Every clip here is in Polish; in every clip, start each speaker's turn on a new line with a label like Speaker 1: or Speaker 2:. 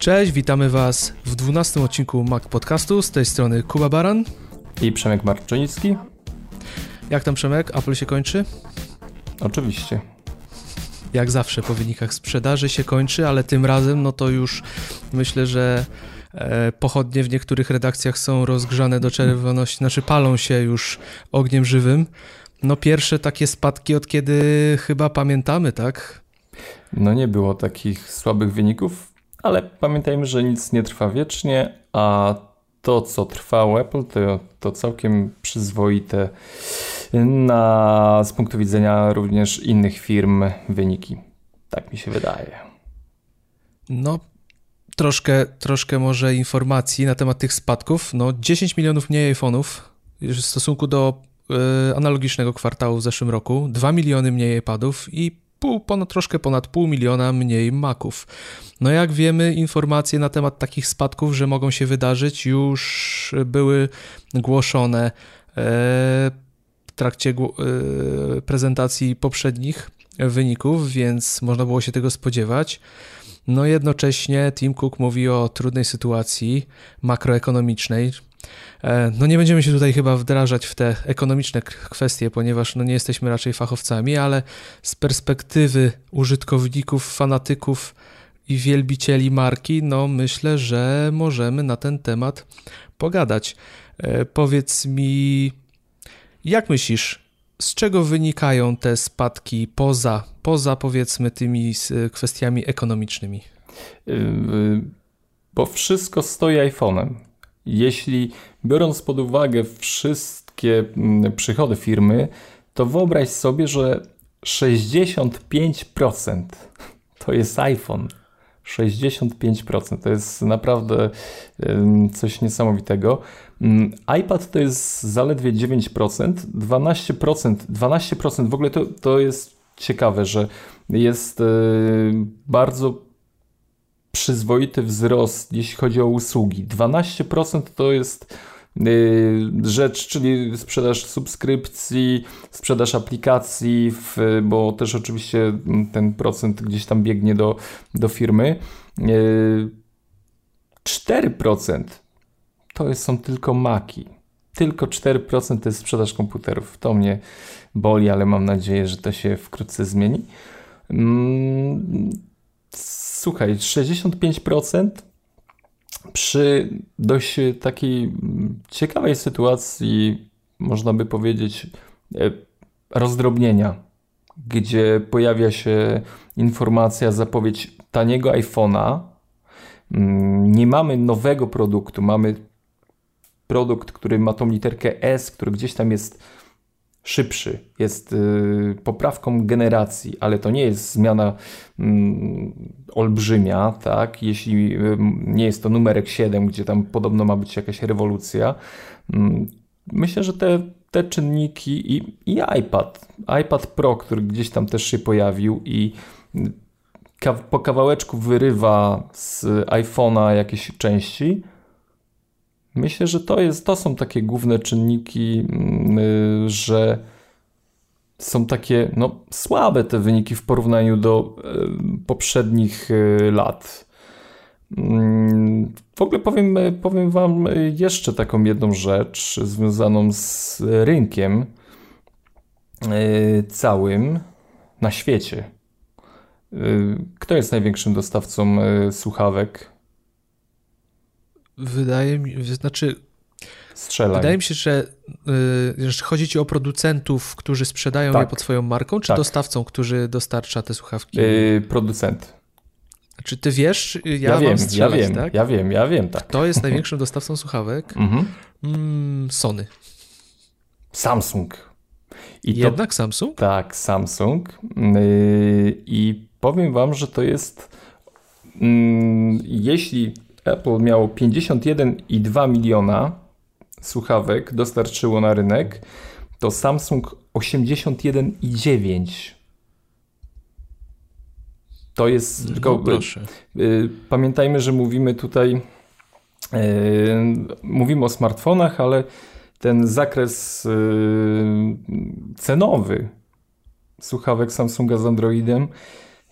Speaker 1: Cześć, witamy Was w 12 odcinku Mac Podcastu. Z tej strony Kuba Baran
Speaker 2: i Przemek Marczyński.
Speaker 1: Jak tam Przemek? Apple się kończy?
Speaker 2: Oczywiście.
Speaker 1: Jak zawsze po wynikach sprzedaży się kończy, ale tym razem no to już myślę, że e, pochodnie w niektórych redakcjach są rozgrzane do czerwoności, znaczy palą się już ogniem żywym. No pierwsze takie spadki od kiedy chyba pamiętamy, tak?
Speaker 2: No nie było takich słabych wyników, ale pamiętajmy, że nic nie trwa wiecznie, a to, co trwa Apple, to, to całkiem przyzwoite na, z punktu widzenia również innych firm wyniki. Tak mi się wydaje.
Speaker 1: No, troszkę, troszkę może informacji na temat tych spadków. No, 10 milionów mniej iPhone'ów w stosunku do y, analogicznego kwartału w zeszłym roku, 2 miliony mniej iPadów i pół, ponad, troszkę ponad pół miliona mniej Maców. No jak wiemy, informacje na temat takich spadków, że mogą się wydarzyć, już były głoszone e, w trakcie e, prezentacji poprzednich wyników, więc można było się tego spodziewać. No jednocześnie Tim Cook mówi o trudnej sytuacji makroekonomicznej, no nie będziemy się tutaj chyba wdrażać w te ekonomiczne kwestie, ponieważ no nie jesteśmy raczej fachowcami, ale z perspektywy użytkowników, fanatyków i wielbicieli marki, no myślę, że możemy na ten temat pogadać. E, powiedz mi, jak myślisz, z czego wynikają te spadki poza, poza powiedzmy tymi kwestiami ekonomicznymi? Y, y,
Speaker 2: bo wszystko stoi iPhone'em. Jeśli biorąc pod uwagę wszystkie mm, przychody firmy, to wyobraź sobie, że 65% to jest iPhone. 65% to jest naprawdę coś niesamowitego. Mm, iPad to jest zaledwie 9%, 12%, 12% w ogóle to, to jest ciekawe, że jest bardzo przyzwoity wzrost, jeśli chodzi o usługi. 12% to jest y, rzecz, czyli sprzedaż subskrypcji, sprzedaż aplikacji, bo też oczywiście ten procent gdzieś tam biegnie do, do firmy. 4% y, to są tylko maki. Tylko 4% to jest sprzedaż komputerów. To mnie boli, ale mam nadzieję, że to się wkrótce zmieni. Mm, słuchaj, 65% przy dość takiej ciekawej sytuacji, można by powiedzieć, e, rozdrobnienia, gdzie pojawia się informacja, zapowiedź taniego iPhone'a. Mm, nie mamy nowego produktu, mamy produkt, który ma tą literkę S, który gdzieś tam jest szybszy, jest y, poprawką generacji, ale to nie jest zmiana mm, olbrzymia, tak? Jeśli y, nie jest to numerek 7, gdzie tam podobno ma być jakaś rewolucja. Mm, myślę, że te, te czynniki i, i iPad, iPad Pro, który gdzieś tam też się pojawił i po kawałeczku wyrywa z iPhone'a jakieś części, Myślę, że to, jest, to są takie główne czynniki, mm, y, że są takie no, słabe te wyniki w porównaniu do y, poprzednich y, lat. Mm, w ogóle powiem, powiem Wam jeszcze taką jedną rzecz związaną z rynkiem całym na świecie. Kto jest największym dostawcą słuchawek
Speaker 1: Wydaje mi znaczy.
Speaker 2: Strzelaj.
Speaker 1: Wydaje mi się, że, yy, że chodzi ci o producentów, którzy sprzedają tak. je pod swoją marką, czy tak. dostawcą, który dostarcza te słuchawki? Yy,
Speaker 2: producent.
Speaker 1: Czy ty wiesz, ja,
Speaker 2: ja wiem,
Speaker 1: strzelać,
Speaker 2: ja wiem,
Speaker 1: tak?
Speaker 2: ja wiem, ja wiem, tak.
Speaker 1: Kto jest największym dostawcą słuchawek? Mhm. Mm, Sony.
Speaker 2: Samsung.
Speaker 1: I Jednak to, Samsung?
Speaker 2: Tak, Samsung. Yy, I powiem wam, że to jest mm, jeśli Apple miało 51,2 miliona słuchawek, dostarczyło na rynek, to Samsung 81,9. To jest
Speaker 1: no, tylko. Proszę.
Speaker 2: Y, pamiętajmy, że mówimy tutaj. Y, mówimy o smartfonach, ale ten zakres y, cenowy słuchawek Samsunga z Androidem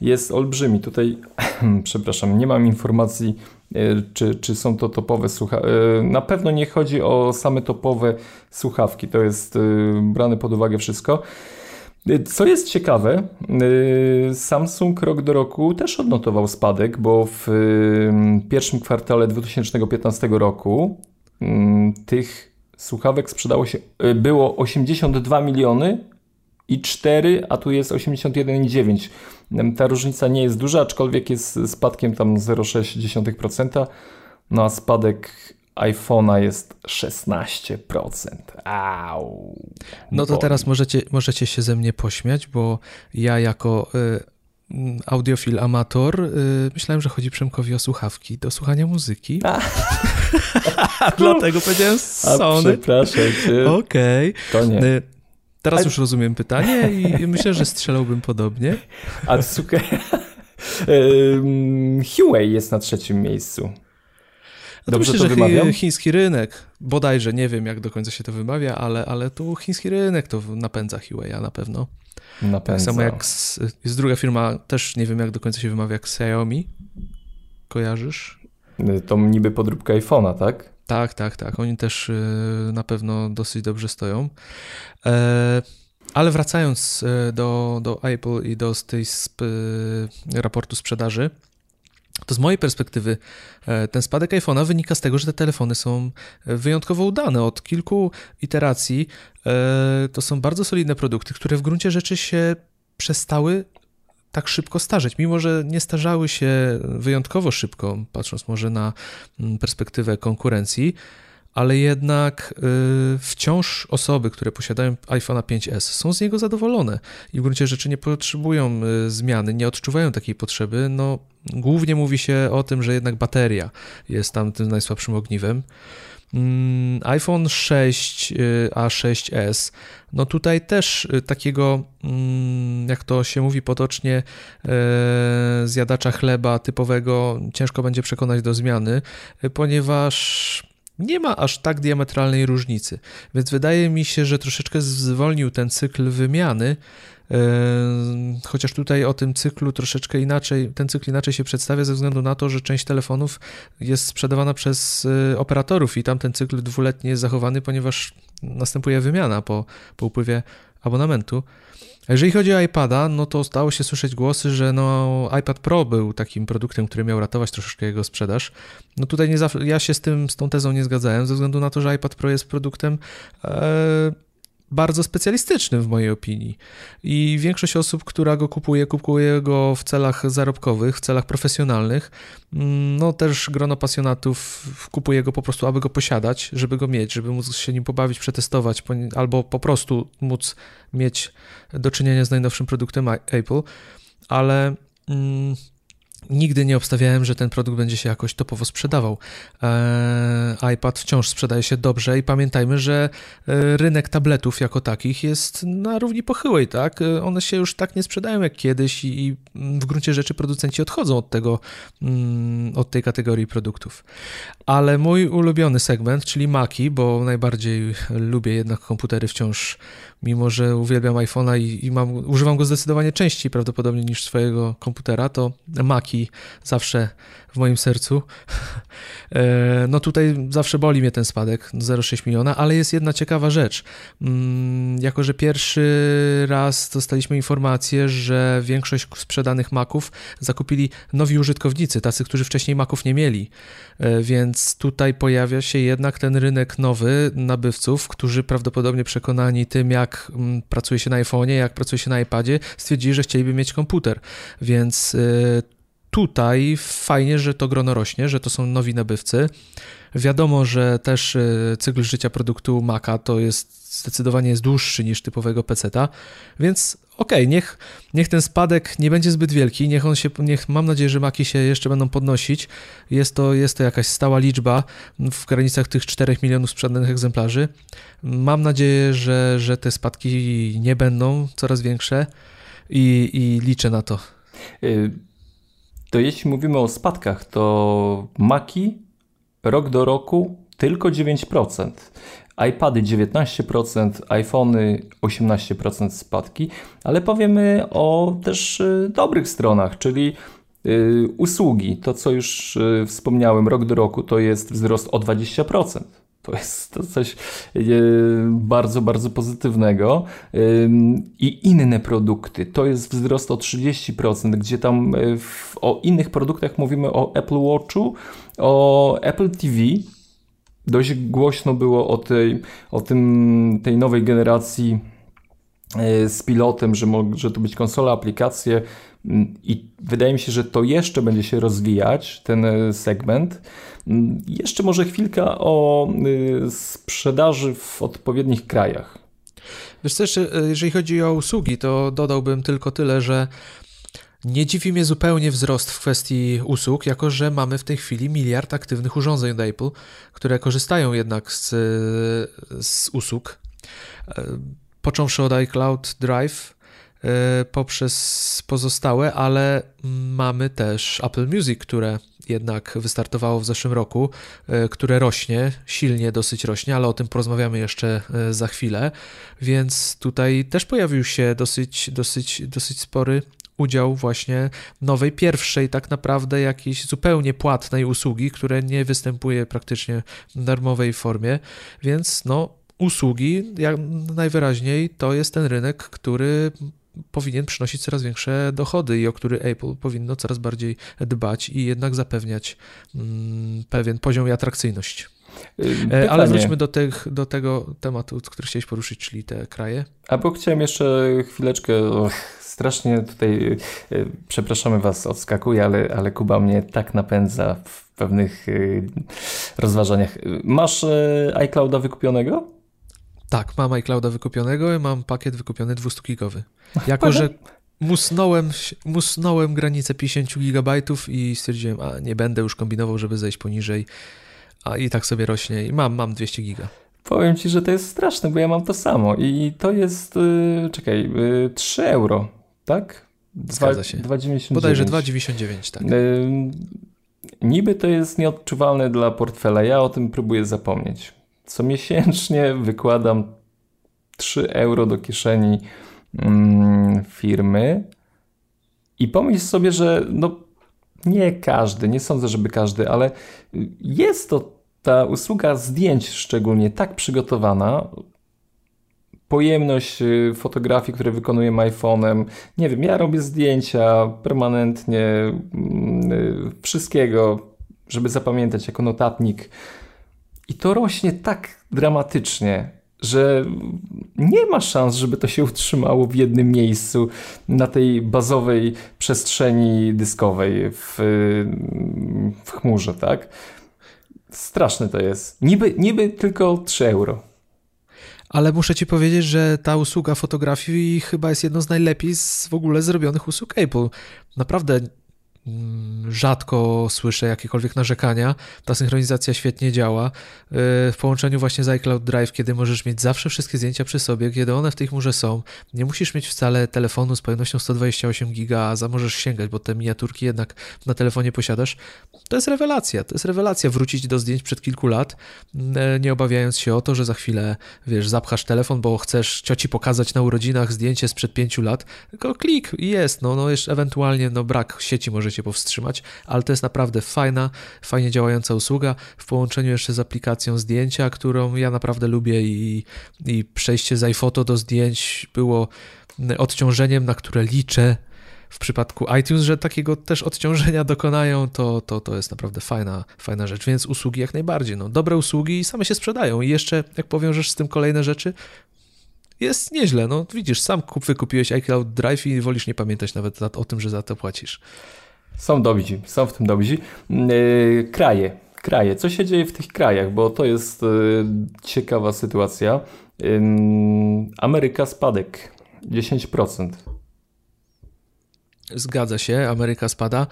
Speaker 2: jest olbrzymi. Tutaj przepraszam, nie mam informacji, czy, czy są to topowe słuchawki. Na pewno nie chodzi o same topowe słuchawki, to jest brane pod uwagę wszystko. Co jest ciekawe, Samsung rok do roku też odnotował spadek, bo w pierwszym kwartale 2015 roku tych słuchawek sprzedało się, było 82 miliony i 4, a tu jest 81,9. Ta różnica nie jest duża, aczkolwiek jest spadkiem tam 0,6%. No a spadek iPhone'a jest 16%. Au.
Speaker 1: No to teraz możecie, możecie się ze mnie pośmiać, bo ja jako y, audiofil amator y, myślałem, że chodzi Przemkowi o słuchawki do słuchania muzyki. Dlatego powiedziałem Sony.
Speaker 2: A, przepraszam cię.
Speaker 1: Okej.
Speaker 2: Okay. To nie. Y,
Speaker 1: Teraz już rozumiem pytanie i myślę, że strzelałbym podobnie.
Speaker 2: A słuchaj, Huawei jest na trzecim miejscu.
Speaker 1: Dobrze myślę, to wymawiam? chiński rynek, bodajże, nie wiem jak do końca się to wymawia, ale, ale tu chiński rynek to napędza Huawei na pewno.
Speaker 2: Napędza.
Speaker 1: Tak samo jak z, jest druga firma, też nie wiem jak do końca się wymawia, jak Xiaomi. Kojarzysz?
Speaker 2: To niby podróbka iPhone'a, tak?
Speaker 1: Tak, tak, tak. Oni też y, na pewno dosyć dobrze stoją. E, ale wracając e, do, do Apple i do tej sp raportu sprzedaży, to z mojej perspektywy e, ten spadek iPhone'a wynika z tego, że te telefony są wyjątkowo udane. Od kilku iteracji to są bardzo solidne produkty, które w gruncie rzeczy się przestały tak szybko starzeć, mimo że nie starzały się wyjątkowo szybko, patrząc może na mm, perspektywę konkurencji, ale jednak y, wciąż osoby, które posiadają iPhone'a 5S są z niego zadowolone i w gruncie rzeczy nie potrzebują y, zmiany, nie odczuwają takiej potrzeby. No, głównie mówi się o tym, że jednak bateria jest tam tym najsłabszym ogniwem. Mm, iPhone 6 y, a 6s, no tutaj też y, takiego, mm, jak to się mówi potocznie, y, zjadacza chleba typowego ciężko będzie przekonać do zmiany, ponieważ nie ma aż tak diametralnej różnicy. Więc wydaje mi się, że troszeczkę zwolnił ten cykl wymiany, Chociaż tutaj o tym cyklu troszeczkę inaczej, ten cykl inaczej się przedstawia ze względu na to, że część telefonów jest sprzedawana przez y, operatorów i tam ten cykl dwuletni jest zachowany, ponieważ następuje wymiana po, po upływie abonamentu. A jeżeli chodzi o iPada, no to stało się słyszeć głosy, że no iPad Pro był takim produktem, który miał ratować troszeczkę jego sprzedaż. No tutaj nie ja się z tym, z tą tezą nie zgadzałem, ze względu na to, że iPad Pro jest produktem e, bardzo specjalistycznym w mojej opinii. I większość osób, która go kupuje, kupuje go w celach zarobkowych, w celach profesjonalnych. No też grono pasjonatów kupuje go po prostu, aby go posiadać, żeby go mieć, żeby móc się nim pobawić, przetestować, albo po prostu móc mieć do czynienia z najnowszym produktem Apple. Ale. Mm, Nigdy nie obstawiałem, że ten produkt będzie się jakoś topowo sprzedawał. Eee, iPad wciąż sprzedaje się dobrze i pamiętajmy, że e, rynek tabletów jako takich jest na równi pochyłej, tak? E, one się już tak nie sprzedają jak kiedyś i, i w gruncie rzeczy producenci odchodzą od tego, mm, od tej kategorii produktów. Ale mój ulubiony segment, czyli Maki, bo najbardziej lubię jednak komputery wciąż mimo że uwielbiam iPhone'a i, i, mam, używam go zdecydowanie częściej prawdopodobnie niż swojego komputera, to Maki zawsze w moim sercu. E, no tutaj zawsze boli mnie ten spadek, 0,6 miliona, ale jest jedna ciekawa rzecz. Mm, jako, że pierwszy raz dostaliśmy informację, że większość sprzedanych Maków zakupili nowi użytkownicy, tacy, którzy wcześniej Maków nie mieli. E, więc tutaj pojawia się jednak ten rynek nowy nabywców, którzy prawdopodobnie przekonani tym, jak mm, pracuje się na iPhone'ie, jak pracuje się na iPadzie, stwierdzili, że chcieliby mieć komputer. Więc e, tutaj fajnie, że to grono rośnie, że to są nowi nabywcy. Wiadomo, że też y, cykl życia produktu Maca to jest zdecydowanie jest dłuższy niż typowego PC-ta, więc okej, okay, niech, niech ten spadek nie będzie zbyt wielki, niech on się, niech, mam nadzieję, że Maki się jeszcze będą podnosić. Jest to, jest to jakaś stała liczba w granicach tych 4 milionów sprzedanych egzemplarzy. Mam nadzieję, że, że te spadki nie będą coraz większe i, i liczę na to.
Speaker 2: Y to jeśli mówimy o spadkach, to Maki rok do roku tylko 9%, iPady 19%, iPhony 18% spadki, ale powiemy o też y, dobrych stronach, czyli Usługi, to co już wspomniałem, rok do roku to jest wzrost o 20%. To jest to coś bardzo, bardzo pozytywnego. I inne produkty, to jest wzrost o 30%, gdzie tam w, o innych produktach mówimy o Apple Watchu, o Apple TV, dość głośno było o tej, o tym, tej nowej generacji e, z pilotem, że może to być konsola, aplikacje i wydaje mi się, że to jeszcze będzie się rozwijać, ten e, segment. Mm, jeszcze może chwilka o e, sprzedaży w odpowiednich krajach.
Speaker 1: Wiesz co, jeszcze, jeżeli chodzi o usługi, to dodałbym tylko tyle, że nie dziwi mnie zupełnie wzrost w kwestii usług, jako że mamy w tej chwili miliard aktywnych urządzeń od Apple, które korzystają jednak z, z usług. E, począwszy od iCloud Drive, e, poprzez pozostałe, ale mamy też Apple Music, które jednak wystartowało w zeszłym roku, e, które rośnie, silnie dosyć rośnie, ale o tym porozmawiamy jeszcze za chwilę. Więc tutaj też pojawił się dosyć, dosyć, dosyć spory udział właśnie nowej, pierwszej tak naprawdę jakiejś zupełnie płatnej usługi, które nie występuje praktycznie w darmowej formie, więc no usługi jak najwyraźniej to jest ten rynek, który powinien przynosić coraz większe dochody i o który Apple powinno coraz bardziej dbać i jednak zapewniać mm, pewien poziom i atrakcyjność. Pytanie. Ale wróćmy do, tych, do tego tematu, który chciałeś poruszyć, czyli te kraje.
Speaker 2: A bo chciałem jeszcze chwileczkę strasznie tutaj, e, przepraszamy Was, odskakuję, ale, ale Kuba mnie tak napędza w pewnych e, rozważaniach. Masz e, iClouda wykupionego?
Speaker 1: Tak, mam iClouda wykupionego i mam pakiet wykupiony 200-gigowy. Jako, że musnąłem, musnąłem granicę 50 GB i stwierdziłem, a nie będę już kombinował, żeby zejść poniżej, a i tak sobie rośnie i mam, mam 200 giga.
Speaker 2: Powiem Ci, że to jest straszne, bo ja mam to samo i to jest, yy, czekaj, yy, 3 euro tak?
Speaker 1: Zgadza się. 2,99. Bodajże 2,99, tak. Yy,
Speaker 2: niby to jest nieodczuwalne dla portfela. Ja o tym próbuję zapomnieć. Co miesięcznie wykładam 3 euro do kieszeni mm, firmy i pomyśl sobie, że no nie każdy, nie sądzę, żeby każdy, ale jest to ta usługa zdjęć szczególnie tak przygotowana, pojemność y, fotografii, które wykonuję iPhone'em. Nie wiem, ja robię zdjęcia permanentnie, mm, y, wszystkiego, żeby zapamiętać jako notatnik. I to rośnie tak dramatycznie, że nie ma szans, żeby to się utrzymało w jednym miejscu na tej bazowej przestrzeni dyskowej w, w chmurze, tak? Straszne to jest. Niby, niby tylko 3 euro.
Speaker 1: Ale muszę ci powiedzieć, że ta usługa fotografii chyba jest jedną z najlepiej z w ogóle zrobionych usług Apple. Naprawdę rzadko słyszę jakiekolwiek narzekania. Ta synchronizacja świetnie działa. Y, w połączeniu właśnie z iCloud Drive, kiedy możesz mieć zawsze wszystkie zdjęcia przy sobie, kiedy one w tej chmurze są, nie musisz mieć wcale telefonu z pojemnością 128 giga, a możesz sięgać, bo te miniaturki jednak na telefonie posiadasz. To jest rewelacja. To jest rewelacja wrócić do zdjęć przed kilku lat, mm, nie obawiając się o to, że za chwilę, wiesz, zapchasz telefon, bo chcesz cioci pokazać na urodzinach zdjęcie sprzed pięciu lat. Tylko klik i jest. No, no jeszcze ewentualnie no, brak sieci może powstrzymać, ale to jest naprawdę fajna, fajnie działająca usługa w połączeniu jeszcze z aplikacją zdjęcia, którą ja naprawdę lubię i, i przejście z iPhoto do zdjęć było odciążeniem, na które liczę w przypadku iTunes, że takiego też odciążenia dokonają, to, to, to jest naprawdę fajna, fajna rzecz, więc usługi jak najbardziej. No, dobre usługi same się sprzedają i jeszcze jak powiążesz z tym kolejne rzeczy, jest nieźle. No widzisz, sam kup, wykupiłeś iCloud Drive i wolisz nie pamiętać nawet o tym, że za to płacisz.
Speaker 2: Są dobrzy, są w tym dobrzy. Yy, kraje, kraje. Co się dzieje w tych krajach? Bo to jest yy, ciekawa sytuacja. Yy, Ameryka spadek 10%.
Speaker 1: Zgadza się, Ameryka spada.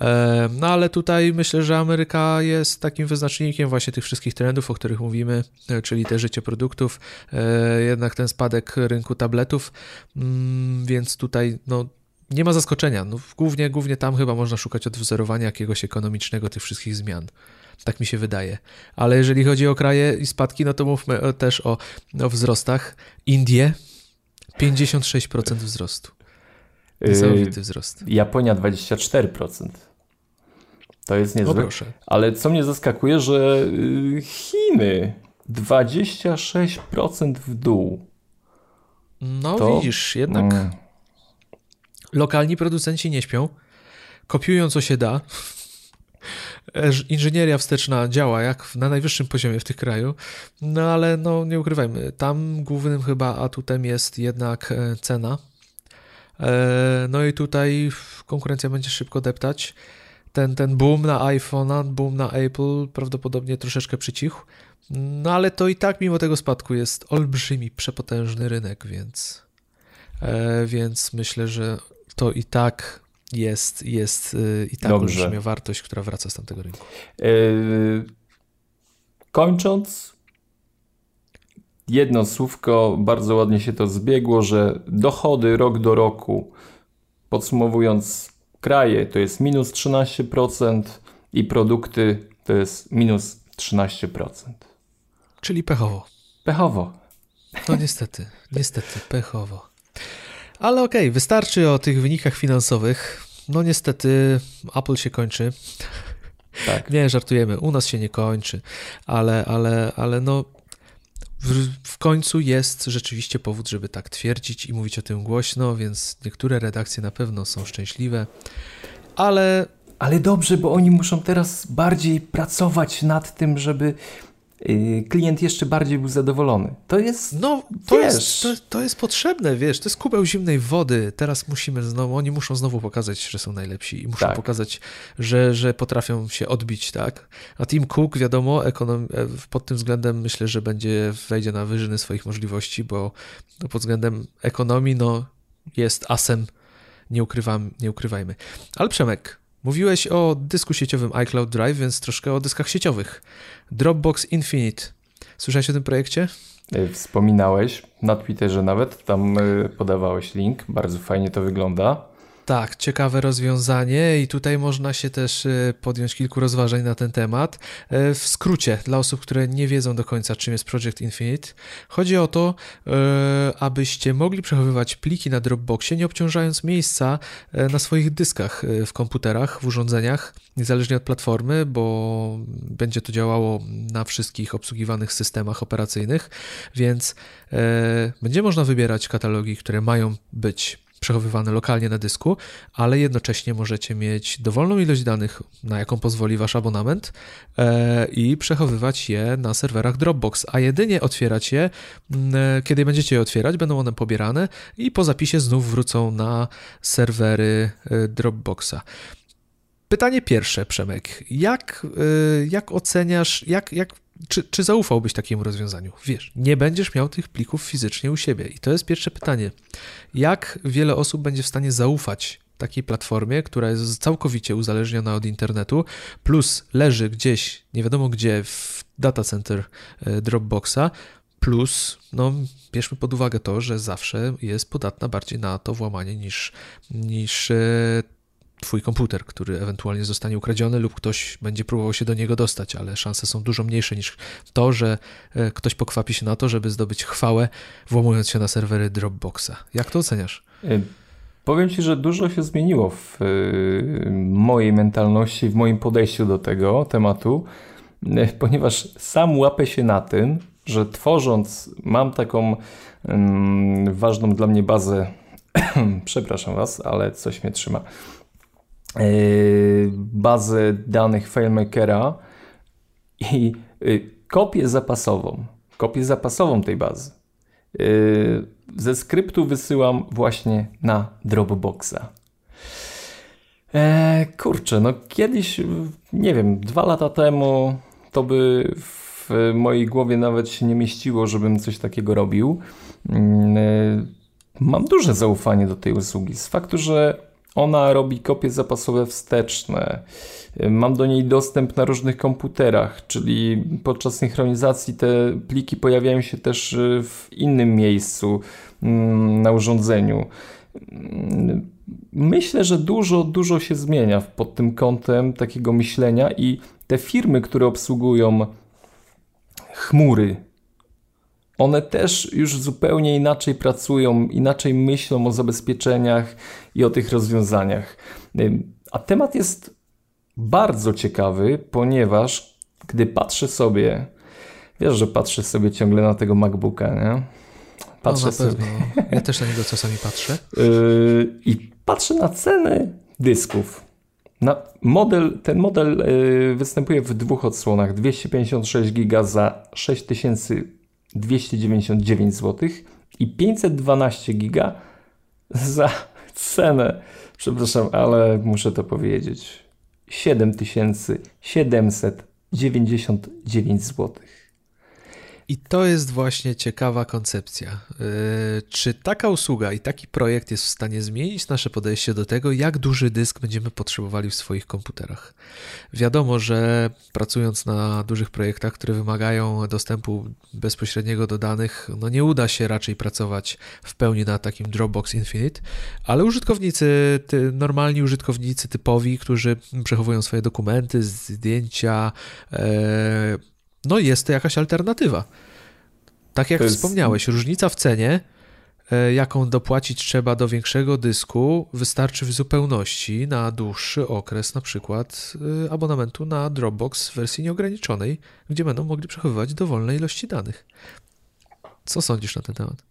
Speaker 1: E, no ale tutaj myślę, że Ameryka jest takim wyznacznikiem właśnie tych wszystkich trendów, o których mówimy, e, czyli te życie produktów, e, jednak ten spadek rynku tabletów, mm, więc tutaj no, nie ma zaskoczenia. No, głównie, głównie tam chyba można szukać odwzorowania jakiegoś ekonomicznego tych wszystkich zmian. Tak mi się wydaje. Ale jeżeli chodzi o kraje i spadki, no to mówmy też o, o wzrostach. Indie 56% wzrostu. Niesamowity wzrost.
Speaker 2: Japonia 24%. To jest niezłe. Ale co mnie zaskakuje, że Chiny 26% w dół.
Speaker 1: No to... widzisz, jednak mm. Lokalni producenci nie śpią, kopiują co się da. Inżynieria wsteczna działa jak na najwyższym poziomie w tych kraju, no ale no nie ukrywajmy, tam głównym chyba atutem jest jednak e, cena. E, no i tutaj konkurencja będzie szybko deptać. Ten, ten boom na iPhone'a, boom na Apple prawdopodobnie troszeczkę przycichł. No ale to i tak mimo tego spadku jest olbrzymi, przepotężny rynek, więc, e, więc myślę, że to i tak jest, jest e, i tak Dobrze. olbrzymia wartość, która wraca z tamtego rynku. E,
Speaker 2: kończąc, jedno słówko, bardzo ładnie się to zbiegło, że dochody rok do roku, podsumowując kraje, to jest minus 13% i produkty to jest minus 13%.
Speaker 1: Czyli pechowo.
Speaker 2: Pechowo.
Speaker 1: No niestety, niestety, pechowo. Ale okej, okay, wystarczy o tych wynikach finansowych. No niestety, Apple się kończy. Tak. Nie, żartujemy, u nas się nie kończy, ale, ale, ale no w, w, końcu jest rzeczywiście powód, żeby tak twierdzić i mówić o tym głośno, więc niektóre redakcje na pewno są szczęśliwe, ale.
Speaker 2: Ale dobrze, bo oni muszą teraz bardziej pracować nad tym, żeby klient jeszcze bardziej był zadowolony. To jest.
Speaker 1: No, to, jest, to, to, jest potrzebne, wiesz, to jest kubeł zimnej wody. Teraz musimy znowu, oni muszą znowu pokazać, że są najlepsi i muszą tak. pokazać, że, że potrafią się odbić, tak? A Tim Cook, wiadomo, ekonom, e, pod tym względem myślę, że będzie wejdzie na wyżyny swoich możliwości, bo no, pod względem ekonomii, no, jest asem, nie, ukrywam, nie ukrywajmy. Ale Przemek, Mówiłeś o dysku sieciowym iCloud Drive, więc troszkę o dyskach sieciowych. Dropbox Infinite. Słyszałeś o tym projekcie?
Speaker 2: E, wspominałeś na Twitterze nawet, tam e, podawałeś link, bardzo fajnie to wygląda.
Speaker 1: Tak, ciekawe rozwiązanie i tutaj można się też e, podjąć kilku rozważań na ten temat. E, w skrócie, dla osób, które nie wiedzą do końca, czym jest Project Infinite, chodzi o to, e, abyście mogli przechowywać pliki na Dropboxie, nie obciążając miejsca na swoich dyskach w komputerach, w urządzeniach, niezależnie od platformy, bo będzie to działało na wszystkich obsługiwanych systemach operacyjnych, więc będzie można wybierać katalogi, które mają być przechowywane lokalnie na dysku, ale jednocześnie możecie mieć dowolną ilość danych, na jaką pozwoli wasz abonament e, i przechowywać je na serwerach Dropbox, a jedynie otwierać je, mm, e, kiedy będziecie je otwierać, będą one pobierane i po zapisie znów wrócą na serwery e, Dropboxa. Pytanie pierwsze, Przemek. Jak, jak oceniasz, jak, jak czy, czy zaufałbyś takiemu rozwiązaniu? Wiesz, nie będziesz miał tych plików fizycznie u siebie. I to jest pierwsze pytanie. Jak wiele osób będzie w stanie zaufać takiej platformie, która jest całkowicie uzależniona od internetu, plus leży gdzieś, nie wiadomo gdzie, w data center e, Dropboxa, plus, no, bierzmy pod uwagę to, że zawsze jest podatna bardziej na to włamanie niż, niż e, twój komputer, który ewentualnie zostanie ukradziony lub ktoś będzie próbował się do niego dostać, ale szanse są dużo mniejsze niż to, że e, ktoś pokwapi się na to, żeby zdobyć chwałę, włamując się na serwery Dropboxa. Jak to oceniasz?
Speaker 2: E, powiem Ci, że dużo się zmieniło w e, mojej mentalności, w moim podejściu do tego tematu, ponieważ sam łapę się na tym, że tworząc, mam taką um, ważną dla mnie bazę, przepraszam Was, ale coś mnie trzyma bazę danych FileMakera i e, kopię zapasową, kopię zapasową tej bazy e, ze skryptu wysyłam właśnie na Dropboxa. kurczę, no kiedyś, nie wiem, dwa lata temu to by w mojej głowie nawet się nie mieściło, żebym coś takiego robił. Mm, mam duże zaufanie do tej usługi z faktu, że ona robi kopie zapasowe wsteczne. Mam do niej dostęp na różnych komputerach, czyli podczas synchronizacji te pliki pojawiają się też y, w innym miejscu mm, na urządzeniu. Mm, myślę, że dużo, dużo się zmienia pod tym kątem takiego myślenia i te firmy, które obsługują chmury, one też już zupełnie inaczej pracują, inaczej myślą o zabezpieczeniach i o tych rozwiązaniach. A temat jest bardzo ciekawy, ponieważ gdy patrzę sobie, wiesz, że patrzę sobie ciągle na tego MacBooka, nie?
Speaker 1: Patrzę no, sobie. Ja też na niego czasami patrzę.
Speaker 2: Yy, I patrzę na ceny dysków. Na model, ten model yy, występuje w dwóch odsłonach. 256 GB za 6299 zł i 512 GB za cenę, przepraszam, ale muszę to powiedzieć, 7799 złotych.
Speaker 1: I to jest właśnie ciekawa koncepcja. Yy, czy taka usługa i taki projekt jest w stanie zmienić nasze podejście do tego, jak duży dysk będziemy potrzebowali w swoich komputerach? Wiadomo, że pracując na dużych projektach, które wymagają dostępu bezpośredniego do danych, no nie uda się raczej pracować w pełni na takim Dropbox Infinite, ale użytkownicy, normalni użytkownicy typowi, którzy przechowują swoje dokumenty, zdjęcia, yy, no jest to jakaś alternatywa. Tak jak jest... wspomniałeś, różnica w cenie, e, jaką dopłacić trzeba do większego dysku, wystarczy w zupełności na dłuższy okres, na przykład e, abonamentu na Dropbox w wersji nieograniczonej, gdzie będą mogli przechowywać dowolne ilości danych. Co sądzisz na ten temat?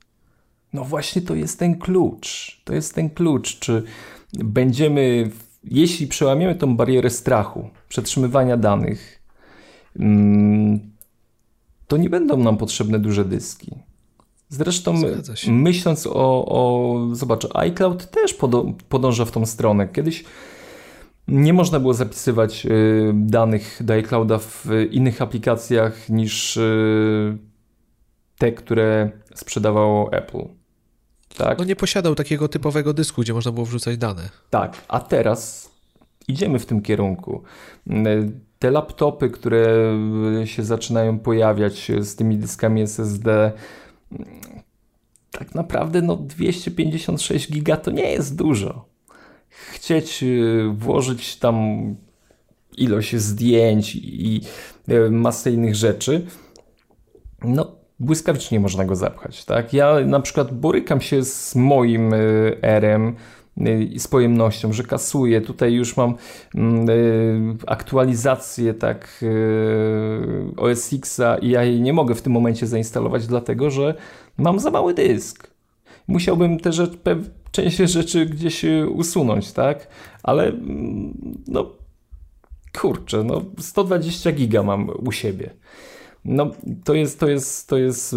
Speaker 2: No właśnie to jest ten klucz. To jest ten klucz. Czy będziemy, jeśli przełamiemy tą barierę strachu, przetrzymywania danych, to nie będą nam potrzebne duże dyski. Zresztą myśląc o, o zobacz, iCloud też podąża w tą stronę. Kiedyś nie można było zapisywać y, danych do iClouda w innych aplikacjach niż y, te, które sprzedawało Apple.
Speaker 1: Tak? No nie posiadał takiego typowego dysku, gdzie można było wrzucać dane.
Speaker 2: Tak, a teraz idziemy w tym kierunku. Te laptopy, które się zaczynają pojawiać z tymi dyskami SSD, tak naprawdę no 256 giga to nie jest dużo. Chcieć y, włożyć tam ilość zdjęć i masę innych rzeczy, no błyskawicznie można go zapchać, tak? Ja na przykład borykam się z moim RM z pojemnością, że kasuję. Tutaj już mam mm, y, aktualizację tak y, OS Xa i ja jej nie mogę w tym momencie zainstalować, dlatego że mam za mały dysk. Musiałbym te rzeczy, część rzeczy gdzieś usunąć, tak? Ale mm, no kurczę, no 120 giga mam u siebie. No to jest, to jest, to jest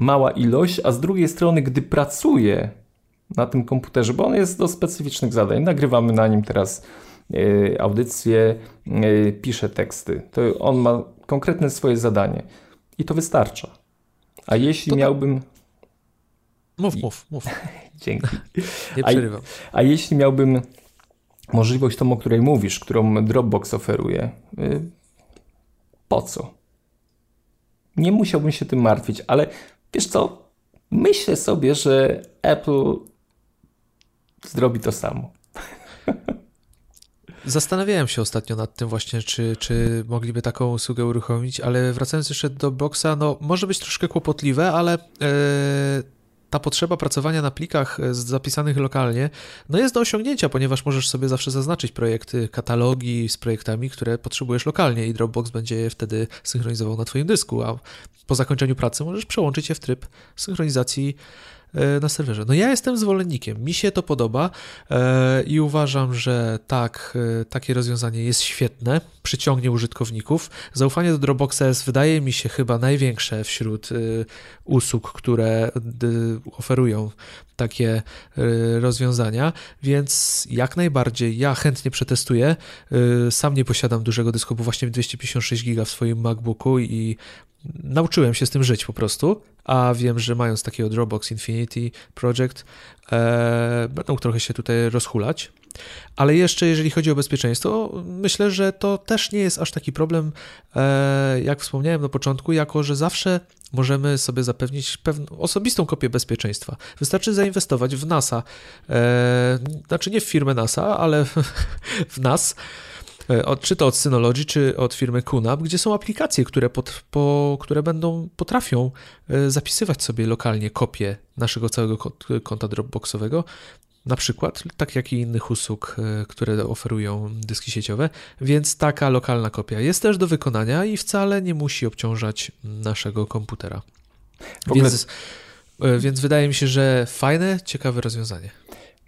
Speaker 2: mała ilość, a z drugiej strony, gdy pracuję na tym komputerze, bo on jest do specyficznych zadań. Nagrywamy na nim teraz y, audycje, y, piszę teksty. To on ma konkretne swoje zadanie i to wystarcza. A jeśli to miałbym.
Speaker 1: Mów, mów, mów.
Speaker 2: Dzięki.
Speaker 1: Nie przerywam.
Speaker 2: A, a, jeśli miałbym możliwość tą, o której mówisz, którą Dropbox oferuje, y, po co? Nie musiałbym się tym martwić, ale wiesz co? Myślę sobie, że Apple zrobi to samo.
Speaker 1: Zastanawiałem się ostatnio nad tym właśnie, czy, czy mogliby taką usługę uruchomić, ale wracając jeszcze do Boxa, no może być troszkę kłopotliwe, ale yy, ta potrzeba pracowania na plikach e, zapisanych lokalnie, no jest do osiągnięcia, ponieważ możesz sobie zawsze zaznaczyć projekty, katalogi z projektami, które potrzebujesz lokalnie i Dropbox będzie je wtedy synchronizował na twoim dysku, a po zakończeniu pracy możesz przełączyć je w tryb synchronizacji na serwerze. No ja jestem zwolennikiem, mi się to podoba e, i uważam, że tak, e, takie rozwiązanie jest świetne, przyciągnie użytkowników. Zaufanie do Dropboxa jest, wydaje mi się, chyba największe wśród usług, które oferują takie rozwiązania, więc jak najbardziej ja chętnie przetestuję. Sam nie posiadam dużego dysku, bo właśnie 256 giga w swoim MacBooku i nauczyłem się z tym żyć po prostu, a wiem, że mając takiego Dropbox Infinity Project, e, będą trochę się tutaj rozhulać. Ale jeszcze jeżeli chodzi o bezpieczeństwo, myślę, że to też nie jest aż taki problem, e, jak wspomniałem na początku, jako że zawsze możemy sobie zapewnić pewną osobistą kopię bezpieczeństwa. Wystarczy zainwestować w NASA, e, znaczy nie w firmę NASA, ale w nas E, czy to od Synology, czy od firmy QNAP, gdzie są aplikacje, które, pod, po, które będą, potrafią e, zapisywać sobie lokalnie kopię naszego całego konta Dropboxowego, na przykład, tak jak i innych usług, e, które oferują dyski sieciowe, więc taka lokalna kopia jest też do wykonania i wcale nie musi obciążać naszego komputera. Ogóle... Więc, więc wydaje mi się, że fajne, ciekawe rozwiązanie.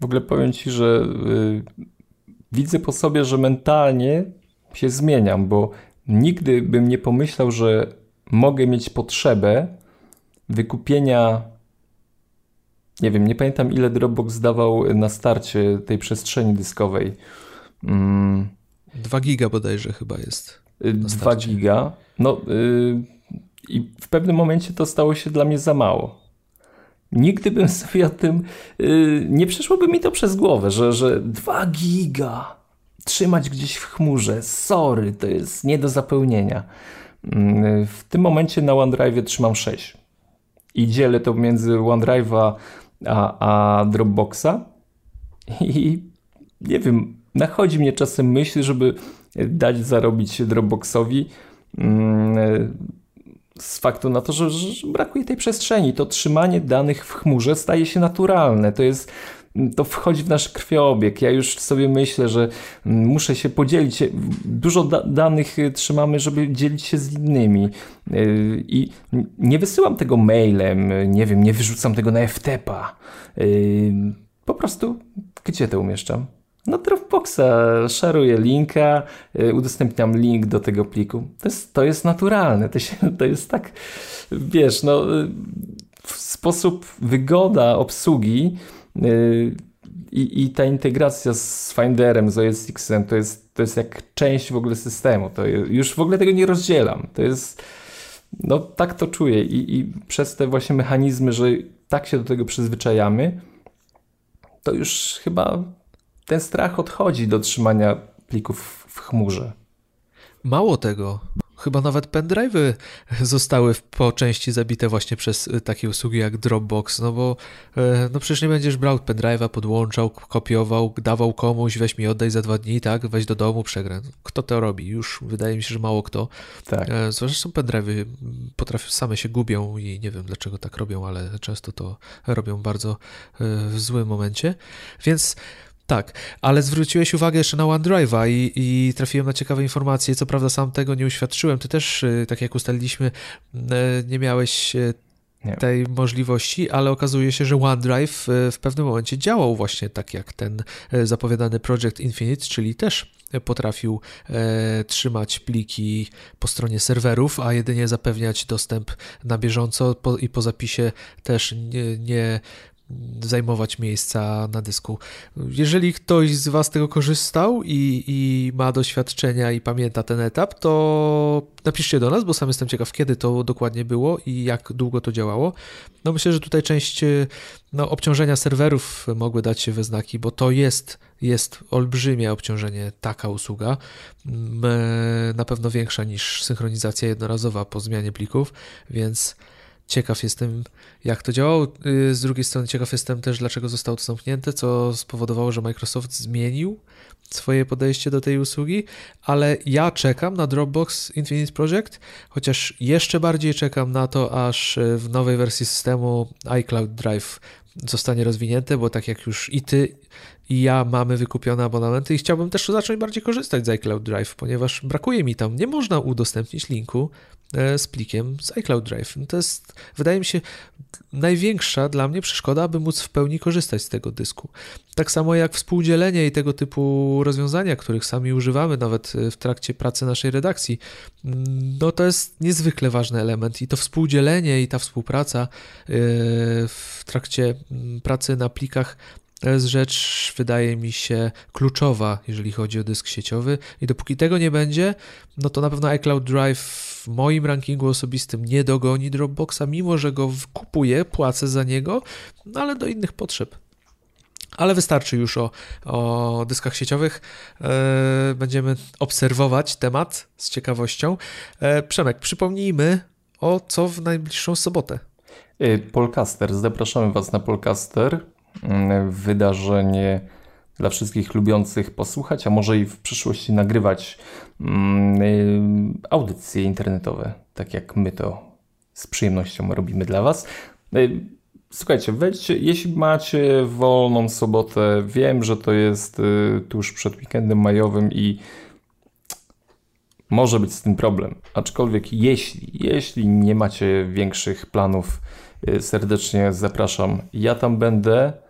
Speaker 2: W ogóle powiem Ci, że y, widzę po sobie, że mentalnie się zmieniam, bo nigdy bym nie pomyślał, że mogę mieć potrzebę wykupienia. Nie wiem, nie pamiętam ile Dropbox dawał na starcie tej przestrzeni dyskowej.
Speaker 1: Mm. 2 giga bodajże chyba jest.
Speaker 2: 2 giga. No yy, i w pewnym momencie to stało się dla mnie za mało. Nigdy bym sobie o tym, yy, nie przeszłoby mi to przez głowę, że, że 2 giga trzymać gdzieś w chmurze, sorry, to jest nie do zapełnienia. Yy, w tym momencie na OneDrive trzymam 6 i dzielę to między OneDrive'a a, a Dropboxa. I nie wiem, nachodzi mnie czasem myśl, żeby dać zarobić Dropboxowi. Yy, z faktu na to, że, że, brakuje tej przestrzeni. To trzymanie danych w chmurze staje się naturalne. To jest to wchodzi w nasz krwiobieg. Ja już sobie myślę, że muszę się podzielić. Dużo da danych trzymamy, żeby dzielić się z innymi. Yy, I nie wysyłam tego mailem, nie wiem, nie wyrzucam tego na FTP-a. Po prostu, gdzie to umieszczam? No Dropboxa, szaruję linka, y, udostępniam link do tego pliku. To jest, to jest naturalne, to, się, to jest tak, wiesz, no y, sposób, wygoda obsługi yy, i, ta integracja z Finderem, z OS X-em, to jest, to jest jak część w ogóle systemu. To już w ogóle tego nie rozdzielam. To jest, no tak to czuję i, i przez te właśnie mechanizmy, że tak się do tego przyzwyczajamy, to już chyba ten strach odchodzi do trzymania plików w chmurze.
Speaker 1: Mało tego, chyba nawet pendrive'y zostały po części zabite właśnie przez y, takie usługi jak Dropbox, no bo e, no przecież nie będziesz brał pendrive'a, podłączał, kopiował, dawał komuś, weź mi oddaj za dwa dni, tak, weź do domu, przegrę. Kto to robi? Już wydaje mi się, że mało kto. Tak. E, zresztą pendrive'y potrafią, same się gubią i nie wiem dlaczego tak robią, ale często to robią bardzo e, w złym momencie, więc tak, ale zwróciłeś uwagę jeszcze na OneDrive'a i, i trafiłem na ciekawe informacje. Co prawda sam tego nie uświadczyłem. Ty też, y, tak jak ustaliliśmy, y, nie miałeś y, nie. tej możliwości, ale okazuje się, że OneDrive w pewnym momencie działał właśnie tak jak ten zapowiadany Project Infinite, czyli też potrafił e, trzymać pliki po stronie serwerów, a jedynie zapewniać dostęp na bieżąco po, i po zapisie też nie, nie zajmować miejsca na dysku. Jeżeli ktoś z Was tego korzystał i, i, ma doświadczenia i pamięta ten etap, to napiszcie do nas, bo sam jestem ciekaw, kiedy to dokładnie było i jak długo to działało. No myślę, że tutaj część no, obciążenia serwerów mogły dać się we znaki, bo to jest, jest olbrzymie obciążenie, taka usługa. Na pewno większa niż synchronizacja jednorazowa po zmianie plików, więc Ciekaw jestem, jak to działało. Y, z drugiej strony, ciekaw jestem też, dlaczego zostało to zamknięte, co spowodowało, że Microsoft zmienił swoje podejście do tej usługi, ale ja czekam na Dropbox Infinite Project, chociaż jeszcze bardziej czekam na to, aż w nowej wersji systemu iCloud Drive zostanie rozwinięte, bo tak jak już i ty, i ja mamy wykupione abonamenty i chciałbym też zacząć bardziej korzystać z iCloud Drive, ponieważ brakuje mi tam, nie można udostępnić linku e, z plikiem z iCloud Drive. To jest, wydaje mi się, największa dla mnie przeszkoda, aby móc w pełni korzystać z tego dysku. Tak samo jak współdzielenie i tego typu rozwiązania, których sami używamy nawet e, w trakcie pracy naszej redakcji, mm, no to jest niezwykle ważny element i to współdzielenie i ta współpraca e, w trakcie mm, pracy na plikach to jest rzecz, wydaje mi się, kluczowa, jeżeli chodzi o dysk sieciowy. I dopóki tego nie będzie, no to na pewno iCloud Drive w moim rankingu osobistym nie dogoni Dropboxa, mimo że go kupuję, płacę za niego, no ale do innych potrzeb. Ale wystarczy już o, o dyskach sieciowych. E, będziemy obserwować temat z ciekawością. E, Przemek, przypomnijmy o co w najbliższą sobotę.
Speaker 2: E, Polcaster, zapraszamy Was na Polcaster wydarzenie dla wszystkich lubiących posłuchać, a może i w przyszłości nagrywać mm, audycje internetowe, tak jak my to z przyjemnością robimy dla Was. Słuchajcie, wejdźcie, jeśli macie wolną sobotę, wiem, że to jest y, tuż przed weekendem majowym i może być z tym problem. Aczkolwiek jeśli, jeśli nie macie większych planów, y, serdecznie zapraszam. Ja tam będę.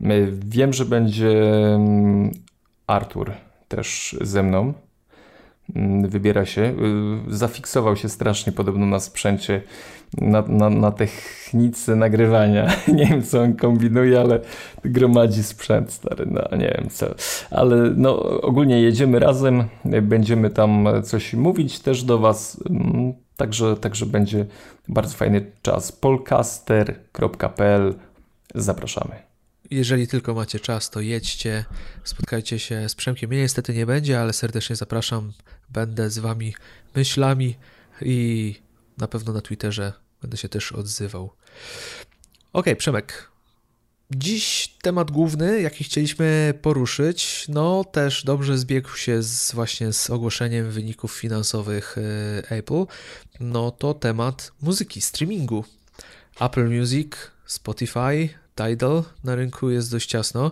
Speaker 2: Y, wiem, że będzie mm, Artur też ze mną. Mm, wybiera się. Zafiksował się strasznie podobno na sprzęcie na, na, na technice nagrywania. Nie wiem, co on kombinuje, ale gromadzi sprzęt stary, no nie wiem co. Ale no ogólnie jedziemy razem, będziemy tam coś mówić też do was, mm, także, także będzie bardzo fajny czas. polcaster.pl Zapraszamy.
Speaker 1: Jeżeli tylko macie czas, to jedźcie, spotkajcie się z Przemkiem. Mnie niestety nie będzie, ale serdecznie zapraszam. Będę z wami myślami i na pewno na Twitterze Będę się też odzywał. Ok, Przemek. Dziś temat główny, jaki chcieliśmy poruszyć, no też dobrze zbiegł się z, właśnie z ogłoszeniem wyników finansowych e, Apple. No to temat muzyki, streamingu. Apple Music, Spotify, Tidal na rynku jest dość ciasno.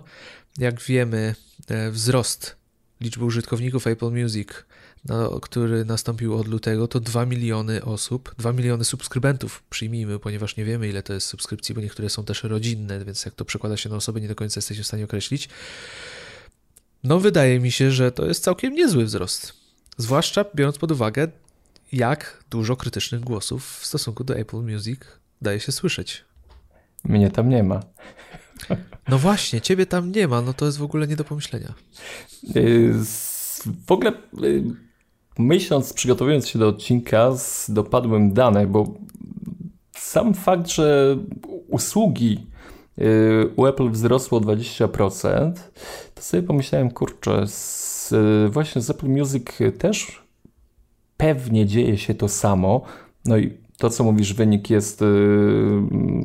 Speaker 1: Jak wiemy, e, wzrost liczby użytkowników Apple Music no, który nastąpił od lutego, to 2 miliony osób, 2 miliony subskrybentów przyjmijmy, ponieważ nie wiemy ile to jest subskrypcji, bo niektóre są też rodzinne, więc jak to przekłada się na osoby, nie do końca jesteśmy w stanie określić. No wydaje mi się, że to jest całkiem niezły wzrost. Zwłaszcza biorąc pod uwagę, jak dużo krytycznych głosów w stosunku do Apple Music daje się słyszeć.
Speaker 2: Mnie tam nie ma.
Speaker 1: No właśnie, ciebie tam nie ma, no to jest w ogóle nie do pomyślenia.
Speaker 2: Y, w ogóle y, myśląc, przygotowując się do odcinka, dopadłem dane, bo sam fakt, że usługi y, u Apple wzrosło o 20%, to sobie pomyślałem, kurczę, z, właśnie z Apple Music też pewnie dzieje się to samo. No i to, co mówisz, wynik jest, y,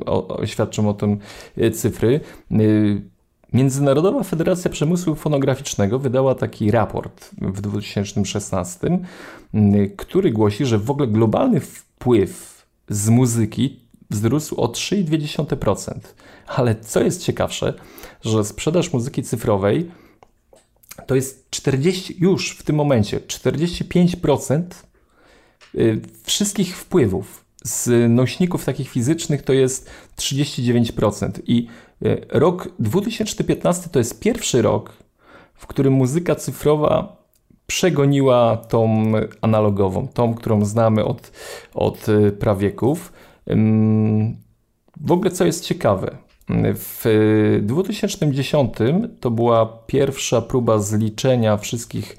Speaker 2: o, świadczą o tym y, cyfry. Międzynarodowa Federacja Przemysłu Fonograficznego wydała taki raport w 2016, mm, który głosi, że w ogóle globalny wpływ z muzyki wzrósł o 3,2%. Ale co jest ciekawsze, że sprzedaż muzyki cyfrowej to jest 40, już w tym momencie 45% y, wszystkich wpływów z nośników takich fizycznych to jest 39%. I e, rok 2015 to jest pierwszy rok, w którym muzyka cyfrowa przegoniła tą analogową, tą, którą znamy od, od e, prawieków. W ogóle co jest ciekawe, w 2010 to była pierwsza próba zliczenia wszystkich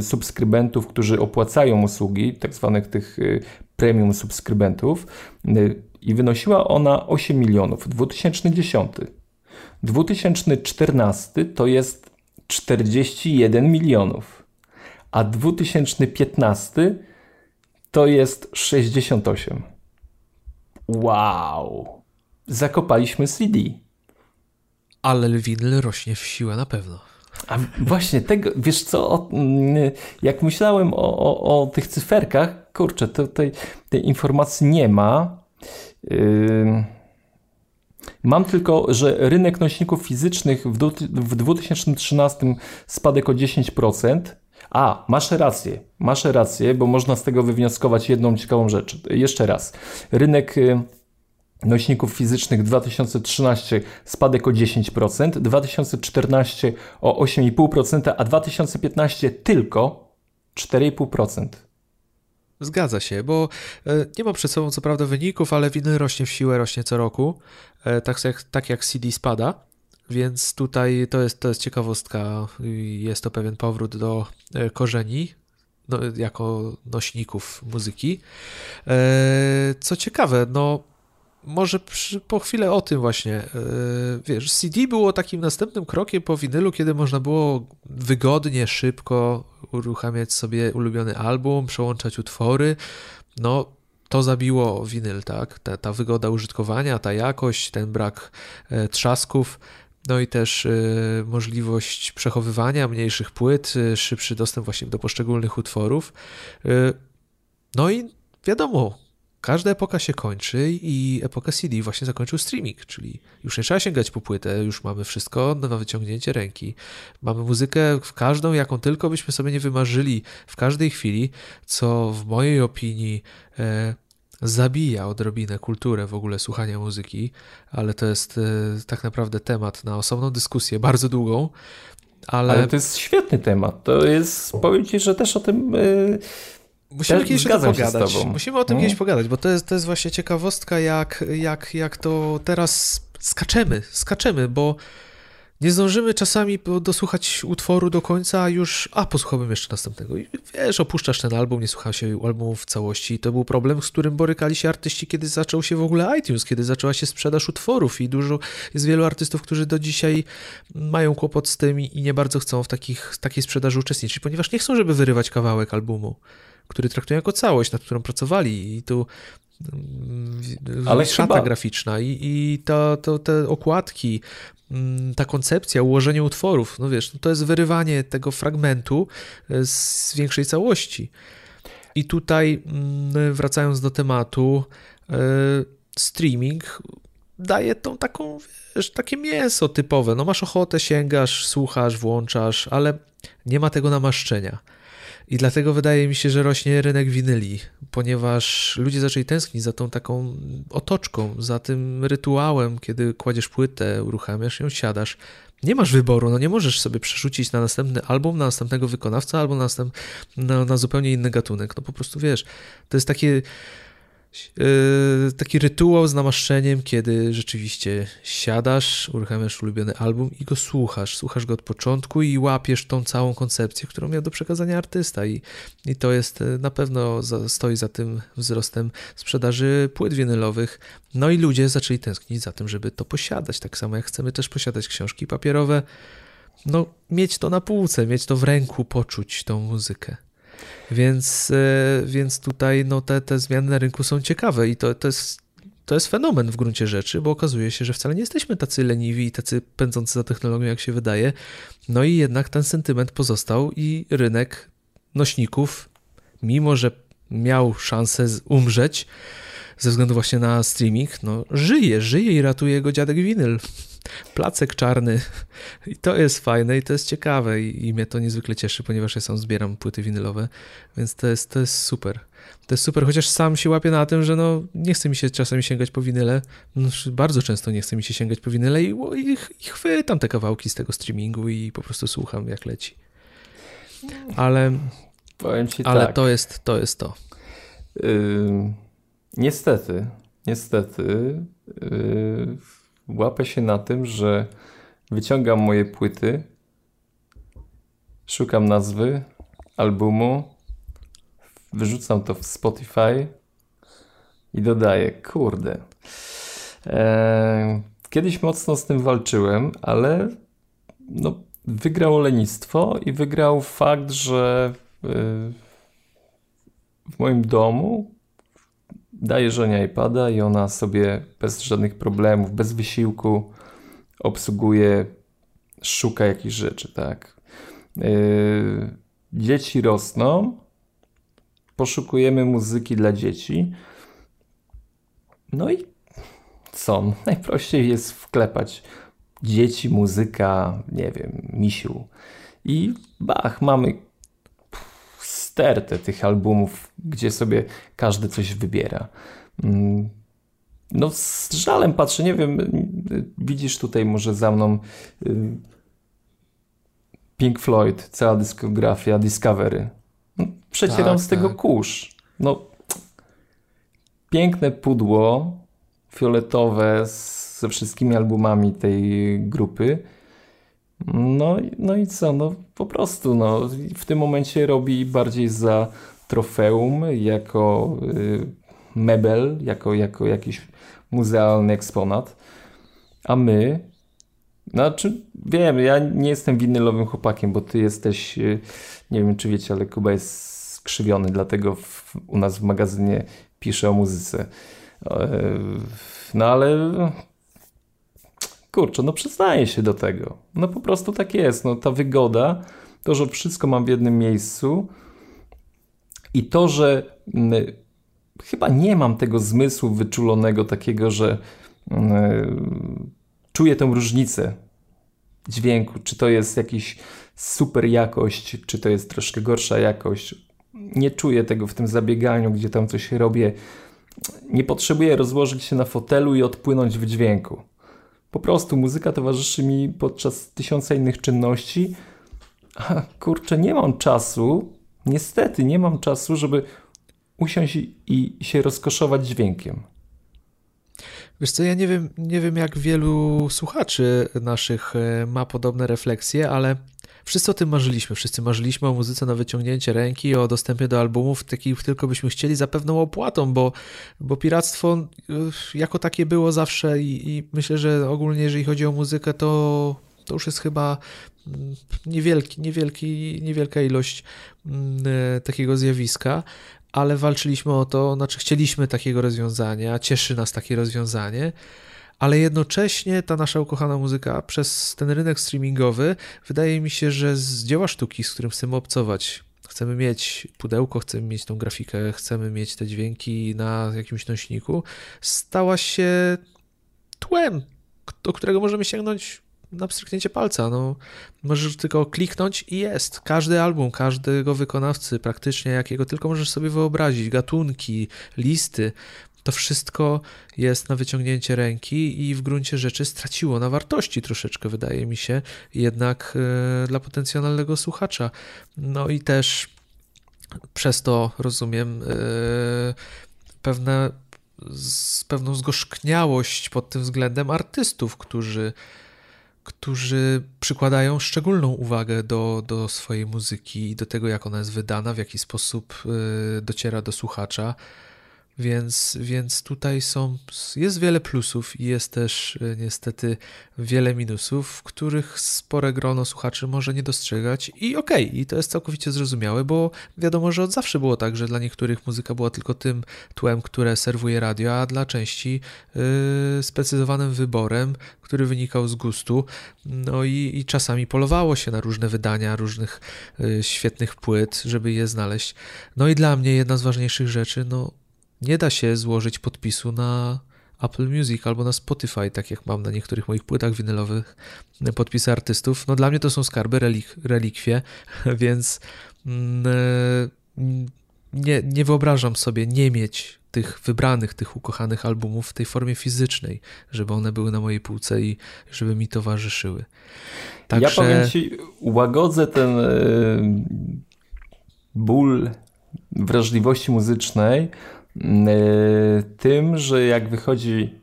Speaker 2: subskrybentów, którzy opłacają usługi, tak zwanych tych y, premium subskrybentów y, i wynosiła ona 8 milionów. 2010. 2014 to jest 41 milionów, a 2015 to jest 68. Wow! Zakopaliśmy CD.
Speaker 1: Ale winyl rośnie w siłę na pewno.
Speaker 2: A właśnie tego, wiesz co, mm, jak myślałem o, o, o tych cyferkach, kurczę, to tej, tej informacji nie ma. Mam tylko, że rynek nośników fizycznych w, w 2013 spadek o 10%. A, masz rację, masz rację, bo można z tego wywnioskować jedną ciekawą rzecz. Jeszcze raz. Rynek y, nośników fizycznych 2013 spadek o 10%, 2014 o 8,5%, a 2015 tylko 4,5%.
Speaker 1: Zgadza się, bo e, nie mam przed sobą co prawda wyników, ale winy rośnie w siłę, rośnie co roku, e, tak jak, tak jak CD spada, więc tutaj to jest, to jest ciekawostka, jest to pewien powrót do e, korzeni no, jako nośników muzyki. Co ciekawe, no może przy, po chwilę o tym właśnie. Yy, wiesz, CD było takim następnym krokiem po winylu, kiedy można było wygodnie, szybko uruchamiać sobie ulubiony album, przełączać utwory. No, to zabiło winyl, tak? Ta, ta wygoda użytkowania, ta jakość, ten brak e, trzasków. no i też y, możliwość przechowywania mniejszych płyt, szybszy dostęp właśnie do poszczególnych utworów. No i wiadomo, każda epoka się kończy i epoka CD właśnie zakończył streaming, czyli już nie trzeba sięgać po płytę, już mamy wszystko na wyciągnięcie ręki. Mamy muzykę w każdą, jaką tylko byśmy sobie nie wymarzyli w każdej chwili, co w mojej opinii e, zabija odrobinę kulturę w ogóle słuchania muzyki, ale to jest e, tak naprawdę temat na osobną dyskusję, bardzo długą. Ale...
Speaker 2: ale to jest świetny temat. To jest, powiem Ci, że też o tym. Yy
Speaker 1: Musimy kiedyś o tym pogadać. Musimy o tym kiedyś pogadać, bo to jest, to jest właśnie ciekawostka, jak, jak, jak to teraz skaczemy, skaczemy, bo nie zdążymy czasami dosłuchać utworu do końca, a już, a posłuchałbym jeszcze następnego. I wiesz, opuszczasz ten album, nie słucha się albumu w całości. I to był problem, z którym borykali się artyści, kiedy zaczął się w ogóle iTunes, kiedy zaczęła się sprzedaż utworów i dużo, jest wielu artystów, którzy do dzisiaj mają kłopot z tym i nie bardzo chcą w takich, takiej sprzedaży uczestniczyć, ponieważ nie chcą, żeby wyrywać kawałek albumu który traktują jako całość, nad którą pracowali i tu mm, ale szata chyba... graficzna i, i to, to, te okładki, mm, ta koncepcja, ułożenie utworów, no wiesz, no to jest wyrywanie tego fragmentu e, z większej całości. I tutaj mm, wracając do tematu, e, streaming daje tą taką, wiesz, takie mięso typowe. No masz ochotę, sięgasz, słuchasz, włączasz, ale nie ma tego namaszczenia. I dlatego wydaje mi się, że rośnie rynek winyli, ponieważ ludzie zaczęli tęsknić za tą taką otoczką, za tym rytuałem, kiedy kładziesz płytę, uruchamiasz ją, siadasz. Nie masz wyboru, no nie możesz sobie przerzucić na następny album, na następnego wykonawcę albo na, następ, na, na zupełnie inny gatunek. No po prostu wiesz, to jest takie taki rytuał z namaszczeniem, kiedy rzeczywiście siadasz, uruchamiasz ulubiony album i go słuchasz. Słuchasz go od początku i łapiesz tą całą koncepcję, którą miał do przekazania artysta. I, i to jest yy, na pewno za, stoi za tym wzrostem sprzedaży płyt winylowych. No i ludzie zaczęli tęsknić za tym, żeby to posiadać. Tak samo jak chcemy też posiadać książki papierowe. No, mieć to na półce, mieć to w ręku, poczuć tą muzykę. Więc, e, więc tutaj no, te, te zmiany na rynku są ciekawe i to, to jest to jest fenomen w gruncie rzeczy, bo okazuje się, że wcale nie jesteśmy tacy leniwi i tacy pędzący za technologią, jak się wydaje. No i jednak ten sentyment pozostał i rynek nośników, mimo że miał szansę umrzeć ze względu właśnie na streaming, no żyje, żyje i ratuje go dziadek winyl placek czarny. I to jest fajne i to jest ciekawe i, i mnie to niezwykle cieszy, ponieważ ja sam zbieram płyty winylowe, więc to jest, to jest super. To jest super, chociaż sam się łapię na tym, że no nie chce mi się czasami sięgać po winyle, no, bardzo często nie chce mi się sięgać po winyle i, i, i chwytam te kawałki z tego streamingu i po prostu słucham jak leci. Ale, ale
Speaker 2: tak.
Speaker 1: to jest to. Jest to.
Speaker 2: Yy, niestety, niestety yy, łapę się na tym, że wyciągam moje płyty, szukam nazwy albumu, wyrzucam to w Spotify i dodaję, kurde. Eee, kiedyś mocno z tym walczyłem, ale no, wygrało lenistwo i wygrał fakt, że w, w moim domu daję żonie iPada i ona sobie bez żadnych problemów, bez wysiłku obsługuje, szuka jakichś rzeczy, tak. Yy, dzieci rosną, poszukujemy muzyki dla dzieci. No i co? Najprościej jest wklepać dzieci, muzyka, nie wiem, misiu. I bach, mamy stertę tych albumów, gdzie sobie każdy coś wybiera. Mm, no z żalem patrzę, nie wiem, widzisz tutaj może za mną y, Pink Floyd, cała dyskografia Discovery. No, przecieram tak, z tego tak. kurz. No, piękne pudło fioletowe ze wszystkimi albumami tej grupy no, no i co? No po prostu no, w tym momencie robi bardziej za trofeum, jako y, mebel, jako, jako jakiś muzealny eksponat. A my, znaczy wiem, ja nie jestem winylowym chłopakiem, bo ty jesteś, y, nie wiem czy wiecie, ale Kuba jest skrzywiony, dlatego w, u nas w magazynie pisze o muzyce. E, no ale kurczę, no przyznaję się do tego. No po prostu tak jest. No ta wygoda, to, że wszystko mam w jednym miejscu i to, że mm, chyba nie mam tego zmysłu wyczulonego takiego, że mm, czuję tę różnicę dźwięku, czy to jest jakiś super jakość, czy to jest troszkę gorsza jakość. Nie czuję tego w tym zabieganiu, gdzie tam coś robię. Nie potrzebuję rozłożyć się na fotelu i odpłynąć w dźwięku. Po prostu muzyka towarzyszy mi podczas tysiąca innych czynności. A kurczę, nie mam czasu, niestety nie mam czasu, żeby usiąść i się rozkoszować dźwiękiem.
Speaker 1: Wiesz co, ja nie wiem, nie wiem jak wielu słuchaczy naszych e, ma podobne refleksje, ale wszyscy o tym marzyliśmy. Wszyscy marzyliśmy o muzyce na wyciągnięcie ręki, o dostępie do albumów, takich tylko byśmy chcieli, za pewną opłatą, bo, bo piractwo jako takie było zawsze i, i myślę, że ogólnie jeżeli chodzi o muzykę, to, to już jest chyba niewielki, niewielki, niewielka ilość mm, e, takiego zjawiska ale walczyliśmy o to, znaczy chcieliśmy takiego rozwiązania, cieszy nas takie rozwiązanie, ale jednocześnie ta nasza ukochana muzyka przez ten rynek streamingowy wydaje mi się, że z dzieła sztuki, z którym chcemy obcować, chcemy mieć pudełko, chcemy mieć tą grafikę, chcemy mieć te dźwięki na jakimś nośniku, stała się tłem, do którego możemy sięgnąć na pstryknięcie palca. No, możesz tylko kliknąć i jest. Każdy album, każdego wykonawcy praktycznie, jakiego tylko możesz sobie wyobrazić, gatunki, listy, to wszystko jest na wyciągnięcie ręki i w gruncie rzeczy straciło na wartości troszeczkę, wydaje mi się, jednak e, dla potencjalnego słuchacza. No i też przez to rozumiem e, pewne, pewną zgorzkniałość pod tym względem artystów, którzy którzy przykładają szczególną uwagę do, do swojej muzyki i do tego, jak ona jest wydana, w jaki sposób y, dociera do słuchacza. Więc, więc tutaj są, jest wiele plusów i jest też e, niestety wiele minusów, których spore grono słuchaczy może nie dostrzegać. I okej, okay, i to jest całkowicie zrozumiałe, bo wiadomo, że od zawsze było tak, że dla niektórych muzyka była tylko tym tłem, które serwuje radio, a dla części yy, sprecyzowanym wyborem, który wynikał z gustu. No i, i czasami polowało się na różne wydania różnych yy, świetnych płyt, żeby je znaleźć. No i dla mnie jedna z ważniejszych rzeczy, no nie da się złożyć podpisu na Apple Music albo na Spotify, tak jak mam na niektórych moich płytach winylowych podpisy artystów. No dla mnie to są skarby, relik, relikwie, więc mm, e, nie, nie wyobrażam sobie nie mieć tych wybranych, tych ukochanych albumów w tej formie fizycznej, żeby one były na mojej półce i żeby mi towarzyszyły.
Speaker 2: Także... Ja powiem Ci, łagodzę ten e, ból wrażliwości muzycznej tym, że jak wychodzi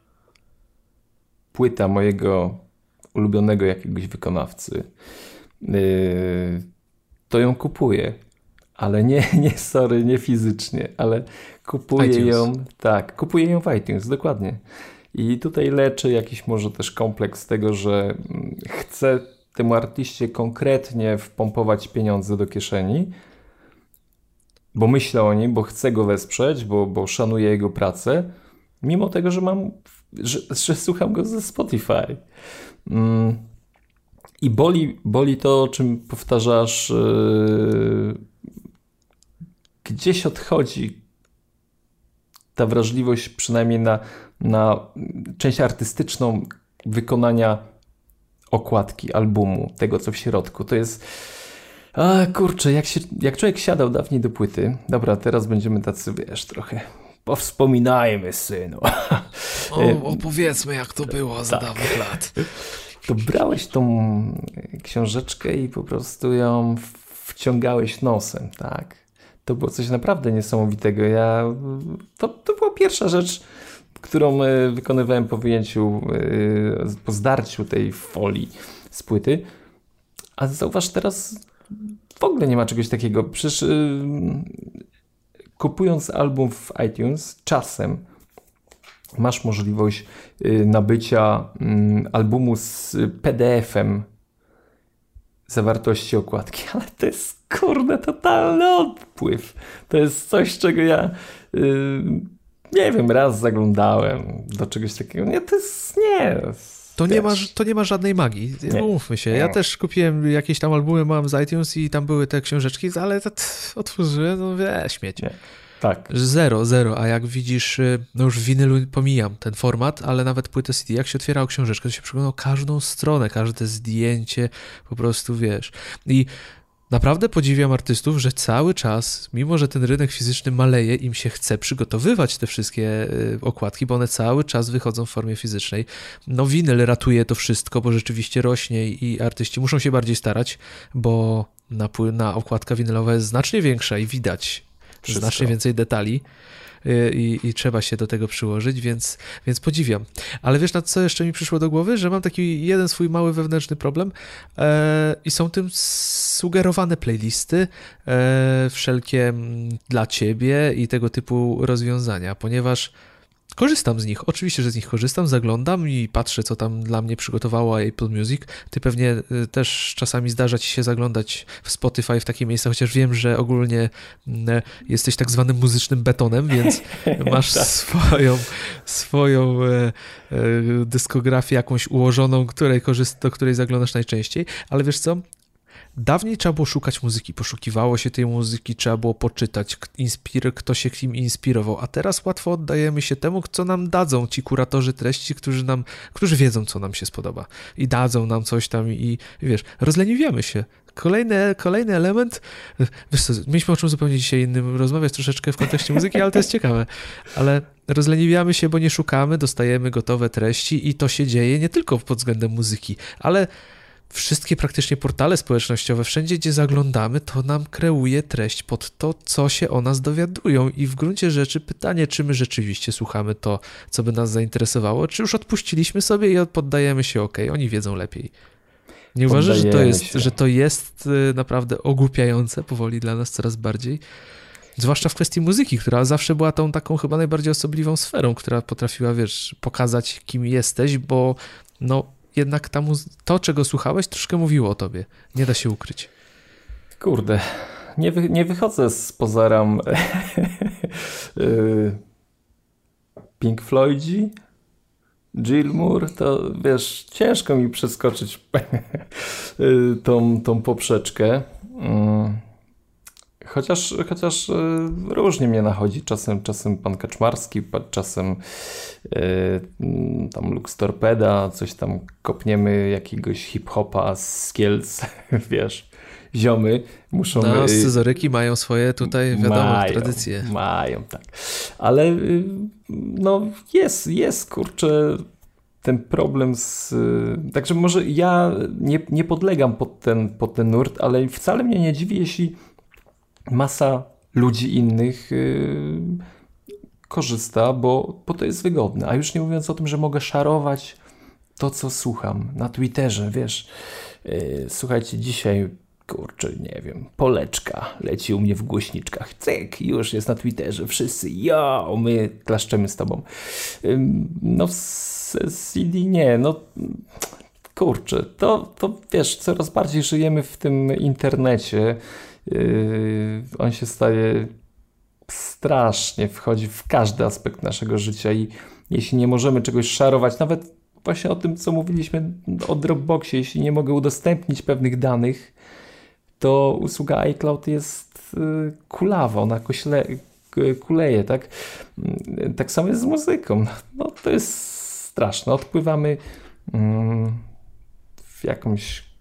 Speaker 2: płyta mojego ulubionego jakiegoś wykonawcy, y, to ją kupuję. Ale nie, nie, sorry, nie fizycznie, ale kupuję iTunes. ją, tak, kupuję ją w iTunes, dokładnie. I tutaj leczę jakiś może też kompleks tego, że mm, chcę temu artyście konkretnie wpompować pieniądze do kieszeni, bo myślę o nim, bo chcę go wesprzeć, bo, bo szanuję jego pracę, mimo tego, że mam, że, że słucham go ze Spotify. Mm. I boli, boli to, o czym powtarzasz, yy, gdzieś odchodzi ta wrażliwość, przynajmniej na, na część artystyczną wykonania okładki albumu, tego co w środku. To jest a kurczę, jak, się, jak człowiek siadał dawniej do płyty, dobra, teraz będziemy tacy, wiesz, trochę powspominajmy, synu.
Speaker 1: O, opowiedzmy, jak to było za tak. dawnych lat.
Speaker 2: To brałeś tą książeczkę i po prostu ją wciągałeś nosem, tak? To było coś naprawdę niesamowitego. Ja, to, to była pierwsza rzecz, którą e, wykonywałem po wyjęciu, e, po zdarciu tej folii z płyty. A zauważ teraz, w ogóle nie ma czegoś takiego. Przecież yy, kupując album w iTunes, czasem masz możliwość yy, nabycia yy, albumu z PDF-em zawartości okładki, ale to jest kurde totalny odpływ. To jest coś, czego ja y, nie wiem, raz zaglądałem do czegoś takiego. Nie, to jest nie.
Speaker 1: To nie, ma, to nie ma żadnej magii. Nie. Umówmy się. Ja też kupiłem jakieś tam albumy, mam z iTunes i tam były te książeczki, ale to, otworzyłem, no wie, śmiecie. Nie.
Speaker 2: Tak.
Speaker 1: Zero, zero. A jak widzisz, y, no już winylu pomijam ten format, ale nawet płytę CD, jak się otwierało książeczkę, to się przeglądało każdą stronę, każde zdjęcie, po prostu wiesz. I Naprawdę podziwiam artystów, że cały czas, mimo że ten rynek fizyczny maleje, im się chce przygotowywać te wszystkie y, okładki, bo one cały czas wychodzą w formie fizycznej. No winyl ratuje to wszystko, bo rzeczywiście rośnie i artyści muszą się bardziej starać, bo na, na okładka winylowa jest znacznie większa i widać wszystko. znacznie więcej detali. Y, i, i, trzeba się do tego przyłożyć, więc, więc podziwiam. Ale wiesz, na co jeszcze mi przyszło do głowy? Że mam taki jeden swój mały wewnętrzny problem e, i są tym sugerowane playlisty, e, wszelkie mm, dla ciebie i tego typu rozwiązania, ponieważ Korzystam z nich, oczywiście, że z nich korzystam, zaglądam i patrzę, co tam dla mnie przygotowała Apple Music. Ty pewnie y, też czasami zdarza ci się zaglądać w Spotify w takie miejsca, chociaż wiem, że ogólnie mm, jesteś tak zwanym muzycznym betonem, więc masz tak. swoją, swoją e, e, dyskografię jakąś ułożoną, której korzyst, do której zaglądasz najczęściej, ale wiesz co, Dawniej trzeba było szukać muzyki, poszukiwało się tej muzyki, trzeba było poczytać, inspir, kto się kim inspirował, a teraz łatwo oddajemy się temu, co nam dadzą ci kuratorzy treści, którzy nam, którzy wiedzą, co nam się spodoba i dadzą nam coś tam i, wiesz, rozleniwiamy się. Kolejny, kolejny element, wiesz co, mieliśmy o czym zupełnie dzisiaj innym rozmawiać troszeczkę w kontekście muzyki, ale to jest ciekawe, ale rozleniwiamy się, bo nie szukamy, dostajemy gotowe treści i to się dzieje nie tylko pod względem muzyki, ale wszystkie praktycznie portale społecznościowe, wszędzie gdzie zaglądamy, to nam kreuje treść pod to, co się o nas dowiadują. I w gruncie rzeczy pytanie, czy my rzeczywiście słuchamy to, co by nas zainteresowało, czy już odpuściliśmy sobie i poddajemy się, ok, oni wiedzą lepiej. Nie uważasz, że to, jest, że to jest y, naprawdę ogłupiające powoli dla nas coraz bardziej? Zwłaszcza w kwestii muzyki, która zawsze była tą taką chyba najbardziej osobliwą sferą, która potrafiła, wiesz, pokazać, kim jesteś, bo no, jednak ta to, czego słuchałeś, troszkę mówiło o tobie. Nie da się ukryć.
Speaker 2: Kurde, nie, wy nie wychodzę z pozoram y, Pink Floydzi, Gilmour, to wiesz, ciężko mi przeskoczyć y, tą, tą poprzeczkę. Chociaż, chociaż e, różnie mnie nachodzi. Czasem, czasem pan Kaczmarski, czasem yy, tam Lux Torpeda, coś tam kopniemy jakiegoś hip-hopa z Kielc, wiesz, ziomy muszą...
Speaker 1: No, scyzoryki mają swoje tutaj, wiadomo, mają, tradycje.
Speaker 2: Mają, tak. Ale yy, no jest, jest, kurczę, ten problem z... Także może ja nie, nie podlegam pod ten, pod ten nurt, ale wcale mnie nie dziwi, jeśli masa ludzi innych yy, korzysta, bo, bo to jest wygodne. A już nie mówiąc o tym, że mogę szarować to, co słucham na Twitterze, wiesz. Yy, słuchajcie, dzisiaj kurczę, nie wiem, poleczka leci u mnie w głośniczkach. Cyk, już jest na Twitterze. Wszyscy, jo, my klaszczemy z tobą. No, CD nie, no kurczę, to, to wiesz, coraz bardziej żyjemy w tym internecie Yy, on się staje strasznie, wchodzi w każdy aspekt naszego życia i jeśli nie możemy czegoś szarować, nawet właśnie o tym, co mówiliśmy o Dropboxie, jeśli nie mogę udostępnić pewnych danych, to usługa iCloud jest yy, kulawa, ona kośle, kuleje, tak? Yy, tak samo jest z muzyką. No, to jest straszne. Odpływamy mm, w jakąś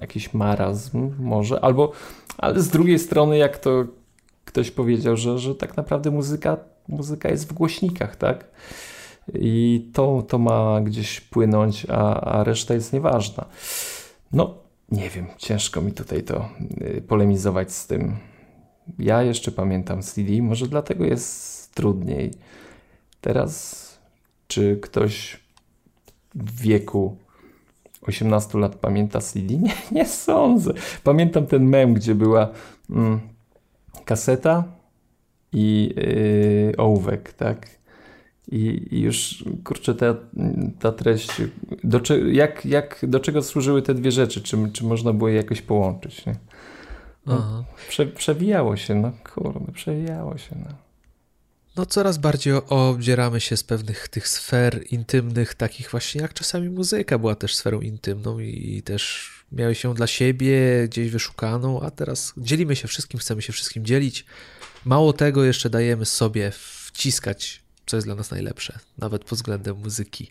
Speaker 2: jakiś marazm może, albo ale z drugiej strony, jak to ktoś powiedział, że, że tak naprawdę muzyka, muzyka jest w głośnikach, tak? I to, to ma gdzieś płynąć, a, a reszta jest nieważna. No, nie wiem, ciężko mi tutaj to y, polemizować z tym. Ja jeszcze pamiętam CD, może dlatego jest trudniej. Teraz, czy ktoś w wieku 18 lat pamięta CD? Nie, nie sądzę. Pamiętam ten mem, gdzie była mm, kaseta i yy, ołówek, tak? I, I, już, kurczę, ta, ta treść, do, jak, jak, do czego służyły te dwie rzeczy? Czy, czy można było je jakoś połączyć? Nie? No, prze, przewijało się, no kurde, przewijało się. No.
Speaker 1: No coraz bardziej obdzieramy się z pewnych tych sfer intymnych, takich właśnie jak czasami muzyka była też sferą intymną i, też miałeś ją dla siebie gdzieś wyszukaną, a teraz dzielimy się wszystkim, chcemy się wszystkim dzielić. Mało tego, jeszcze dajemy sobie wciskać, co jest dla nas najlepsze, nawet pod względem muzyki,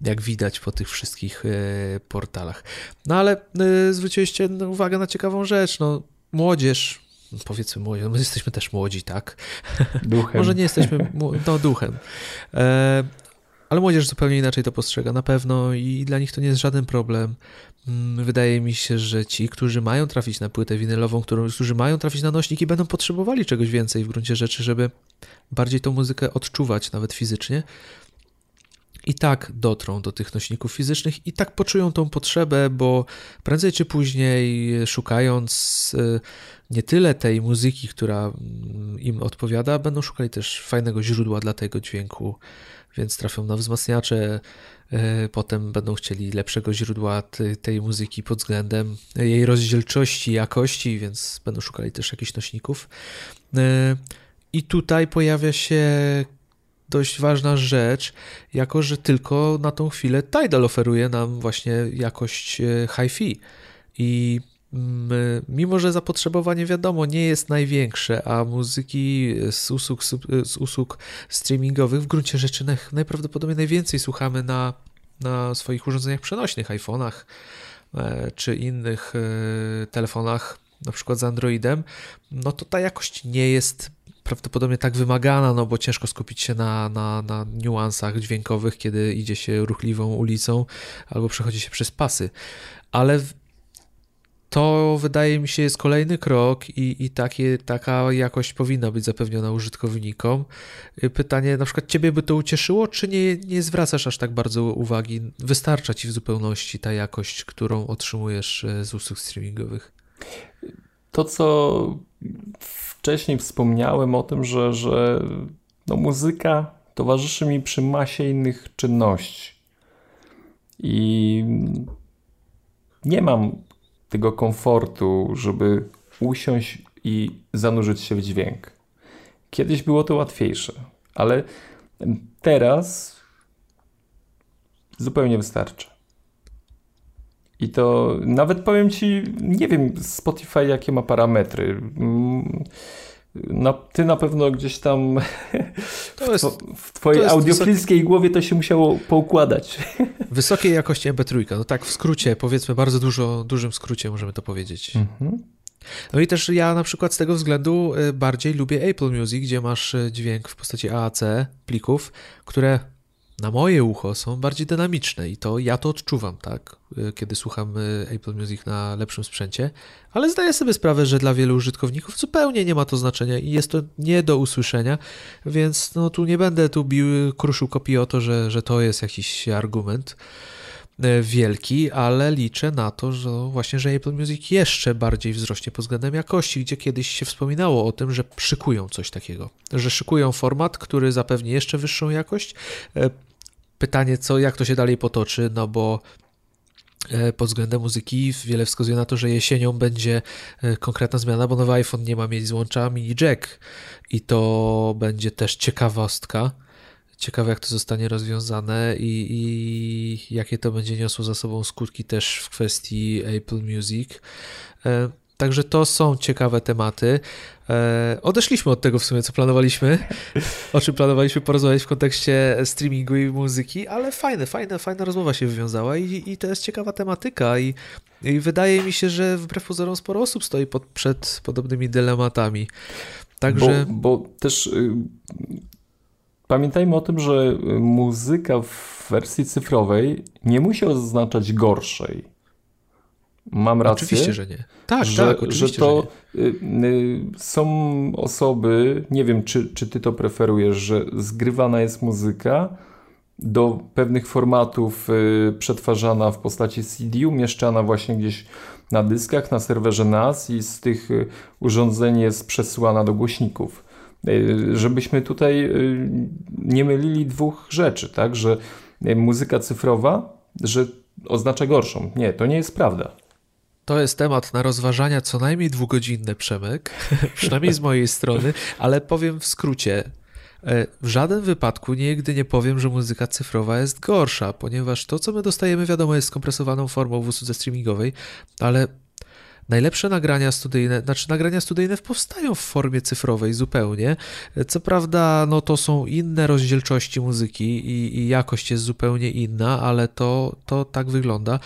Speaker 1: jak widać po tych wszystkich e, portalach. No ale e, zwróciliście uwagę na ciekawą rzecz, no młodzież, powiedzmy młodzież, no my jesteśmy też młodzi, tak?
Speaker 2: Duchem.
Speaker 1: Może nie jesteśmy, no duchem. E, ale młodzież zupełnie inaczej to postrzega na pewno i dla nich to nie jest żaden problem. Mm, wydaje mi się, że ci, którzy mają trafić na płytę winylową, którzy mają trafić na nośniki, będą potrzebowali czegoś więcej w gruncie rzeczy, żeby bardziej tą muzykę odczuwać, nawet fizycznie. I tak dotrą do tych nośników fizycznych, i tak poczują tą potrzebę, bo prędzej czy później, szukając y, nie tyle tej muzyki, która mm, im odpowiada, będą szukali też fajnego źródła dla tego dźwięku, więc trafią na wzmacniacze, e, potem będą chcieli lepszego źródła tej muzyki pod względem jej rozdzielczości, jakości, więc będą szukali też jakichś nośników. E, I tutaj pojawia się dość ważna rzecz, jako że tylko na tą chwilę Tidal oferuje nam właśnie jakość e, hi-fi. I mimo że zapotrzebowanie wiadomo nie jest największe, a muzyki z usług, z usług streamingowych w gruncie rzeczy najprawdopodobniej najwięcej słuchamy na, na swoich urządzeniach przenośnych, iPhone'ach e, czy innych e, telefonach, na przykład z Androidem, no to ta jakość nie jest prawdopodobnie tak wymagana, no bo ciężko skupić się na, na, na niuansach dźwiękowych, kiedy idzie się ruchliwą ulicą albo przechodzi się przez pasy. Ale to wydaje mi się jest kolejny krok i, i takie, taka jakość powinna być zapewniona użytkownikom. Pytanie, na przykład ciebie by to ucieszyło, czy nie, nie zwracasz aż tak bardzo uwagi? Wystarcza ci w zupełności ta jakość, którą otrzymujesz e, z usług streamingowych?
Speaker 2: To, co wcześniej wspomniałem o tym, że, że no, muzyka towarzyszy mi przy masie innych czynności. I nie mam tego komfortu, żeby usiąść i zanurzyć się w dźwięk. Kiedyś było to łatwiejsze, ale teraz zupełnie wystarczy. I to nawet powiem ci, nie wiem, Spotify jakie ma parametry. No, ty na pewno gdzieś tam to jest, w twojej audiofilskiej głowie to się musiało poukładać.
Speaker 1: Wysokiej jakości MP3, no tak w skrócie, powiedzmy bardzo dużo, dużym skrócie możemy to powiedzieć. Mhm. No i też ja na przykład z tego względu y, bardziej lubię Apple Music, gdzie masz y, dźwięk w postaci AAC plików, które na moje ucho są bardziej dynamiczne i to ja to odczuwam, tak, y, kiedy słucham y, Apple Music na lepszym sprzęcie, ale zdaję sobie sprawę, że dla wielu użytkowników zupełnie nie ma to znaczenia i jest to nie do usłyszenia, więc no tu nie będę tu bił, kruszył kopii o to, że, że to jest jakiś argument y, wielki, ale liczę na to, że właśnie, że Apple Music jeszcze bardziej wzrośnie pod względem jakości, gdzie kiedyś się wspominało o tym, że szykują coś takiego, że szykują format, który zapewni jeszcze wyższą jakość, pytanie, co, jak to się dalej potoczy, no bo e, pod względem muzyki wiele wskazuje na to, że jesienią będzie e, konkretna zmiana, bo nowy iPhone nie ma mieć złącza mini jack i to będzie też ciekawostka. Ciekawe, jak to zostanie rozwiązane i, i jakie to będzie niosło za sobą skutki też w kwestii Apple Music. Także to są ciekawe tematy. E, odeszliśmy od tego w sumie, co planowaliśmy, o czym planowaliśmy porozmawiać w kontekście streamingu i muzyki, ale fajne, fajna, fajna rozmowa się wywiązała i, i to jest ciekawa tematyka i, i wydaje mi się, że wbrew pozorom sporo osób stoi pod, przed podobnymi dylematami.
Speaker 2: Także... Bo, bo też y, pamiętajmy o tym, że muzyka w wersji cyfrowej nie musi oznaczać gorszej Mam rację?
Speaker 1: Oczywiście, że nie.
Speaker 2: Tak, że, tak, oczywiście, że to że y, y, są osoby, nie wiem, czy, czy ty to preferujesz, że zgrywana jest muzyka do pewnych formatów y, przetwarzana w postaci CD, umieszczana właśnie gdzieś na dyskach, na serwerze NAS i z tych urządzeń jest przesyłana do głośników. Żebyśmy tutaj nie mylili dwóch rzeczy, tak, że muzyka cyfrowa, że oznacza gorszą. Nie, to nie jest prawda.
Speaker 1: To jest temat na rozważania co najmniej dwugodzinne, Przemek, przynajmniej z mojej strony, ale powiem w skrócie. E, w żaden wypadku nigdy nie powiem, że muzyka cyfrowa jest gorsza, ponieważ to, co my dostajemy, wiadomo, jest skompresowaną formą w usłudze streamingowej, ale najlepsze nagrania studyjne, znaczy nagrania studyjne powstają w formie cyfrowej zupełnie. Co prawda, no to są inne rozdzielczości muzyki i, i jakość jest zupełnie inna, ale to, to tak wygląda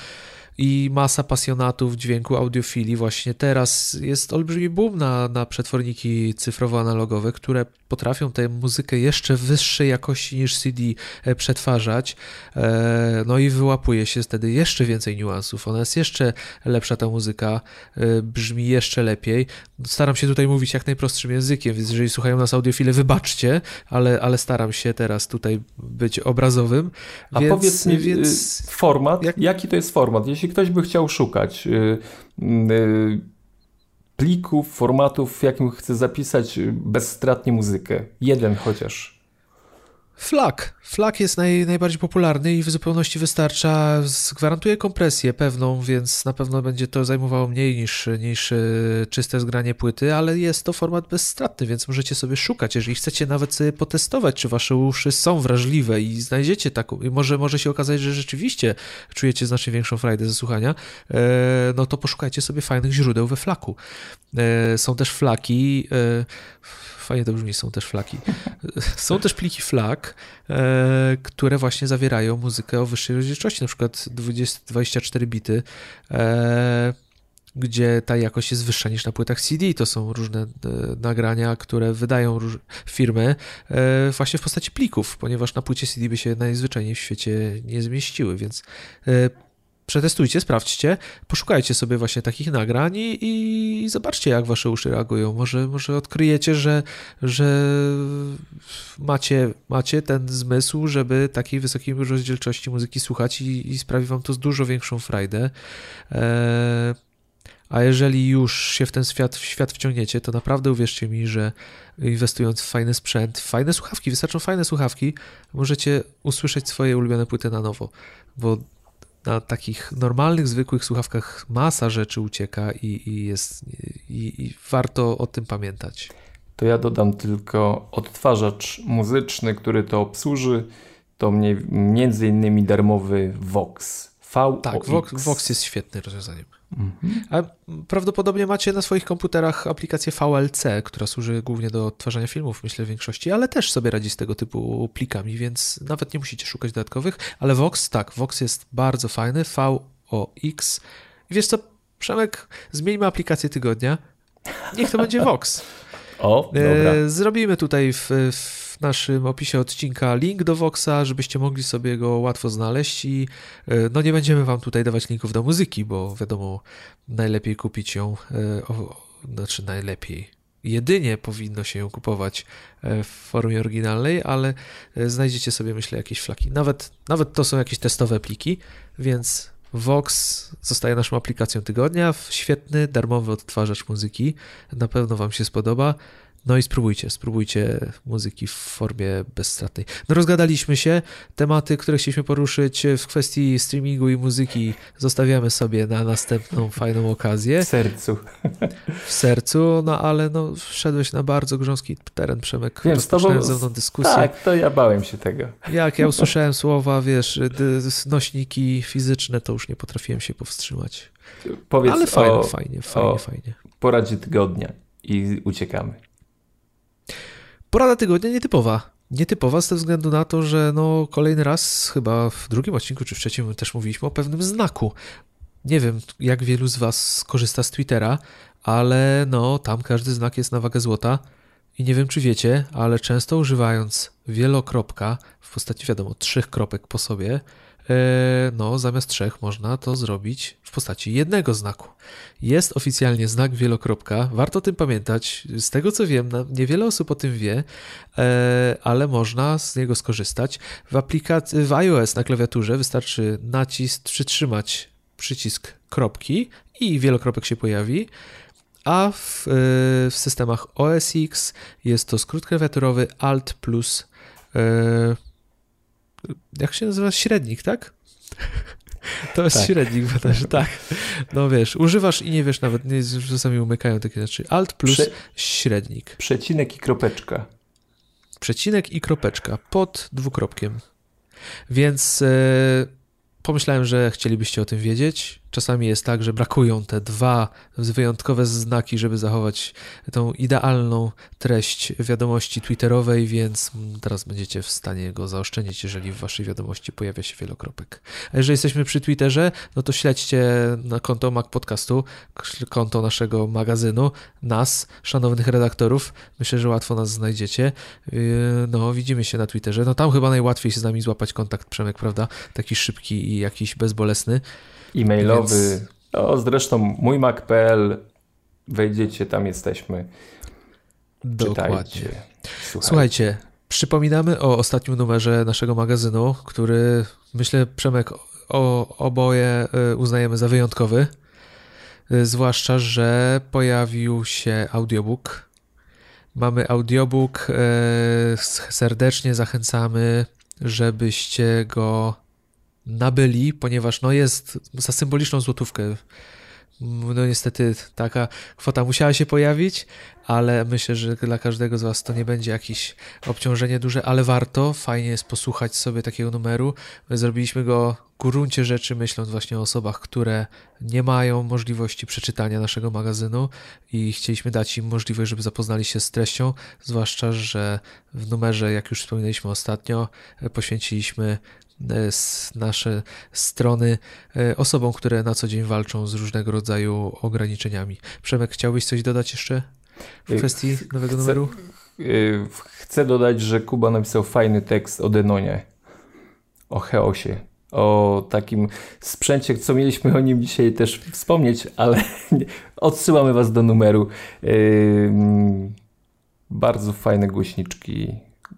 Speaker 1: i masa pasjonatów dźwięku audiofilii właśnie teraz. Jest olbrzymi boom na, na przetworniki cyfrowo-analogowe, które potrafią tę muzykę jeszcze wyższej jakości niż CD e, przetwarzać, e, no i wyłapuje się wtedy jeszcze więcej niuansów. Ona jest jeszcze lepsza, ta muzyka, e, brzmi jeszcze lepiej. Staram się tutaj mówić jak najprostszym językiem, więc jeżeli słuchają nas audiofile, wybaczcie, ale, ale staram się teraz tutaj być obrazowym.
Speaker 2: A więc, powiedz mi, więc... format, jak... jaki to jest format? Jeśli ktoś by chciał szukać, y, y, plików, formatów, w jakim chcę zapisać bezstratnie muzykę. Jeden chociaż.
Speaker 1: FLAC. FLAC jest naj, najbardziej popularny i w zupełności wystarcza, gwarantuje kompresję pewną, więc na pewno będzie to zajmowało mniej niż, niż e, czyste zgranie płyty, ale jest to format bezstratny, więc możecie sobie szukać, jeżeli chcecie nawet sobie potestować, czy wasze uszy są wrażliwe i znajdziecie taką, i może, może się okazać, że rzeczywiście czujecie znacznie większą frajdę ze słuchania, e, no to poszukajcie sobie fajnych źródeł we flaku. E, są też flaki, fajnie to brzmi, są też flaki. Są też pliki flag, e, które właśnie zawierają muzykę o wyższej rozdzielczości, na przykład 20, 24 bity, e, gdzie ta jakość jest wyższa niż na płytach CD. To są różne e, nagrania, które wydają firmy e, właśnie w postaci plików, ponieważ na płycie CD by się najzwyczajniej w świecie nie zmieściły, więc e, przetestujcie, sprawdźcie, poszukajcie sobie właśnie takich nagrań i, i, zobaczcie, jak wasze uszy reagują. Może, może odkryjecie, że, że macie, macie ten zmysł, żeby takiej wysokiej rozdzielczości muzyki słuchać i, i sprawi wam to dużo większą frajdę. E, a jeżeli już się w ten świat, w świat wciągniecie, to naprawdę uwierzcie mi, że inwestując w fajny sprzęt, fajne słuchawki, wystarczą fajne słuchawki, możecie usłyszeć swoje ulubione płyty na nowo, bo na takich normalnych, zwykłych słuchawkach masa rzeczy ucieka i, i jest, i, i warto o tym pamiętać.
Speaker 2: To ja dodam tylko odtwarzacz muzyczny, który to obsłuży, to mniej, między innymi darmowy Vox.
Speaker 1: V tak, Vox, Vox jest świetnym rozwiązaniem. Mhm. A prawdopodobnie macie na swoich komputerach aplikację VLC, która służy głównie do odtwarzania filmów, myślę w większości, ale też sobie radzi z tego typu plikami, więc nawet nie musicie szukać dodatkowych. Ale Vox, tak, Vox jest bardzo fajny, VOX. I wiesz co, Przemek, zmieńmy aplikację tygodnia. Niech to będzie Vox.
Speaker 2: O, dobra.
Speaker 1: E, zrobimy tutaj w, w naszym opisie odcinka link do Voxa, żebyście mogli sobie go łatwo znaleźć i e, no nie będziemy wam tutaj dawać linków do muzyki, bo wiadomo, najlepiej kupić ją, e, o, znaczy najlepiej, jedynie powinno się ją kupować e, w formie oryginalnej, ale znajdziecie sobie, myślę, jakieś flaki. Nawet, nawet to są jakieś testowe pliki, więc Vox zostaje naszą aplikacją tygodnia. Świetny, darmowy odtwarzacz muzyki. Na pewno Wam się spodoba. No i spróbujcie, spróbujcie muzyki w formie bezstratnej. No rozgadaliśmy się, tematy, które chcieliśmy poruszyć w kwestii streamingu i muzyki zostawiamy sobie na następną fajną okazję.
Speaker 2: W sercu.
Speaker 1: W sercu, no ale no wszedłeś na bardzo grząski teren, Przemek.
Speaker 2: Wiem, z tobą, ze mną dyskusję. Tak, to ja bałem się tego.
Speaker 1: Jak ja usłyszałem słowa, wiesz, nośniki fizyczne, to już nie potrafiłem się powstrzymać.
Speaker 2: Powiedz
Speaker 1: ale fajnie, o, fajnie, fajnie, fajnie.
Speaker 2: Poradzie tygodnia i uciekamy.
Speaker 1: Porada tygodnia nietypowa. Nietypowa z tego względu na to, że no kolejny raz, chyba w drugim odcinku czy w trzecim też mówiliśmy o pewnym znaku. Nie wiem, jak wielu z Was korzysta z Twittera, ale no tam każdy znak jest na wagę złota. I nie wiem, czy wiecie, ale często używając wielokropka w postaci, wiadomo, trzech kropek po sobie, no zamiast trzech można to zrobić w postaci jednego znaku. Jest oficjalnie znak wielokropka, warto o tym pamiętać. Z tego co wiem, niewiele osób o tym wie, e, ale można z niego skorzystać. W aplikacji w iOS na klawiaturze wystarczy nacisk, przytrzymać przycisk kropki i wielokropek się pojawi. A w, e, w systemach OS X jest to skrót klawiaturowy Alt plus jak się nazywa? Średnik, tak? To jest tak. średnik, bo też, tak. No wiesz, używasz i nie wiesz nawet, nie, czasami umykają takie rzeczy. Alt plus Prze średnik.
Speaker 2: Przecinek i kropeczka.
Speaker 1: przecinek i kropeczka pod dwukropkiem. Więc e, pomyślałem, że chcielibyście o tym wiedzieć. Czasami jest tak, że brakują te dwa wyjątkowe znaki, żeby zachować tą idealną treść wiadomości Twitterowej, więc teraz będziecie w stanie go zaoszczędzić, jeżeli w waszej wiadomości pojawia się wielokropek. A jeżeli jesteśmy przy Twitterze, no to śledźcie na konto Mac Podcastu, konto naszego magazynu, nas, szanownych redaktorów. Myślę, że łatwo nas znajdziecie. Yy, no, widzimy się na Twitterze. No tam chyba najłatwiej się z nami złapać kontakt, Przemek, prawda? Taki szybki i jakiś bezbolesny
Speaker 2: e-mailowy. Więc... No, zresztą mój Mac.pl, wejdziecie, tam jesteśmy. Dokładnie. Czytajcie.
Speaker 1: Słuchajcie. Słuchajcie, przypominamy o ostatnim numerze naszego magazynu, który myślę, Przemek, o, oboje y, uznajemy za wyjątkowy. Y, zwłaszcza, że pojawił się audiobook. Mamy audiobook. Y, serdecznie zachęcamy, żebyście go nabyli, ponieważ no jest za symboliczną złotówkę. No niestety taka kwota musiała się pojawić, ale myślę, że dla każdego z Was to nie będzie jakieś obciążenie duże, ale warto, fajnie jest posłuchać sobie takiego numeru. My zrobiliśmy go w gruncie rzeczy myśląc właśnie o osobach, które nie mają możliwości przeczytania naszego magazynu i chcieliśmy dać im możliwość, żeby zapoznali się z treścią, zwłaszcza, że w numerze, jak już wspominaliśmy ostatnio, poświęciliśmy nasze strony e, osobom, które na co dzień walczą z różnego rodzaju ograniczeniami. Przemek, chciałbyś coś dodać jeszcze w kwestii nowego chcę, numeru?
Speaker 2: E, chcę dodać, że Kuba napisał fajny tekst o Denonie, o Cheosie, o takim sprzęcie, co mieliśmy o nim dzisiaj też wspomnieć, ale odsyłamy Was do numeru. Bardzo fajne głośniczki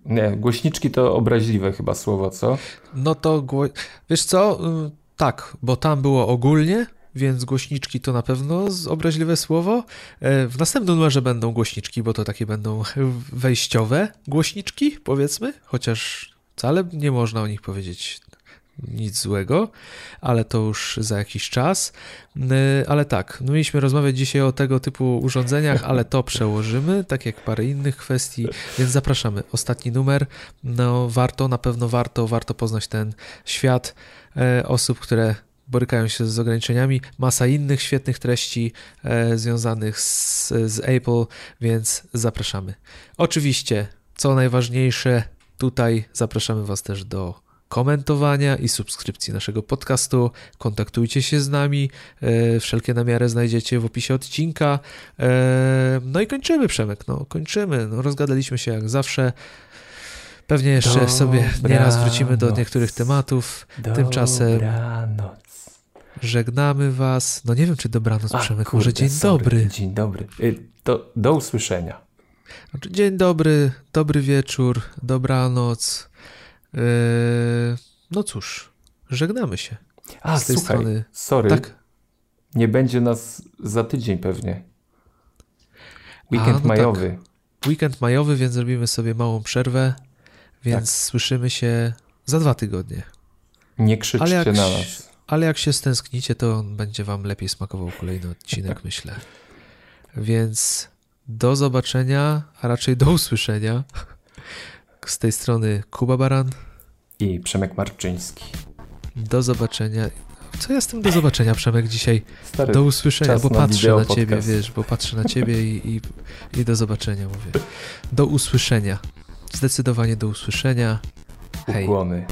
Speaker 2: nie, głośniczki to obraźliwe chyba słowo, co?
Speaker 1: No to, gło... wiesz co, y, tak, bo tam było ogólnie, więc głośniczki to na pewno obraźliwe słowo. E, w następnym numerze będą głośniczki, bo to takie będą wejściowe głośniczki, powiedzmy, chociaż wcale nie można o nich powiedzieć nic złego, ale to już za jakiś czas. Y, ale tak, no mieliśmy rozmawiać dzisiaj o tego typu urządzeniach, ale to przełożymy, tak jak parę innych kwestii, więc zapraszamy. Ostatni numer, no warto, na pewno warto, warto poznać ten świat e, osób, które borykają się z ograniczeniami, masa innych świetnych treści e, związanych z, z Apple, więc zapraszamy. Oczywiście, co najważniejsze, tutaj zapraszamy Was też do komentowania i subskrypcji naszego podcastu. Kontaktujcie się z nami. E, wszelkie namiary znajdziecie w opisie odcinka. E, no i kończymy, Przemek. No, kończymy. No, rozgadaliśmy się jak zawsze. Pewnie jeszcze Dobra sobie nieraz wrócimy do niektórych tematów. Dobra Tymczasem żegnamy Was. No nie wiem, czy dobranoc, A, Przemek. Kurde, Może dzień sorry. dobry.
Speaker 2: Dzień dobry. Do, do usłyszenia.
Speaker 1: Dzień dobry, dobry wieczór, dobranoc. Yy, no cóż, żegnamy się.
Speaker 2: A, z tej słuchaj, strony. sorry. Tak. Nie będzie nas za tydzień pewnie. Weekend A, no majowy.
Speaker 1: Tak. Weekend majowy, więc zrobimy sobie małą przerwę, więc tak. słyszymy się za dwa tygodnie.
Speaker 2: Nie krzyczcie jak, na nas.
Speaker 1: Ale jak się stęsknicie, to będzie wam lepiej smakował kolejny odcinek, myślę. Więc do zobaczenia, a raczej do usłyszenia. Z tej strony Kuba Baran
Speaker 2: i Przemek Marczyński.
Speaker 1: Do zobaczenia. Co ja z tym do zobaczenia, Przemek, dzisiaj? Stary, do usłyszenia, bo patrzę na, na ciebie, wiesz, bo patrzę na ciebie i, i, i do zobaczenia mówię. Do usłyszenia. Zdecydowanie do usłyszenia.
Speaker 2: Hej. Ukłony.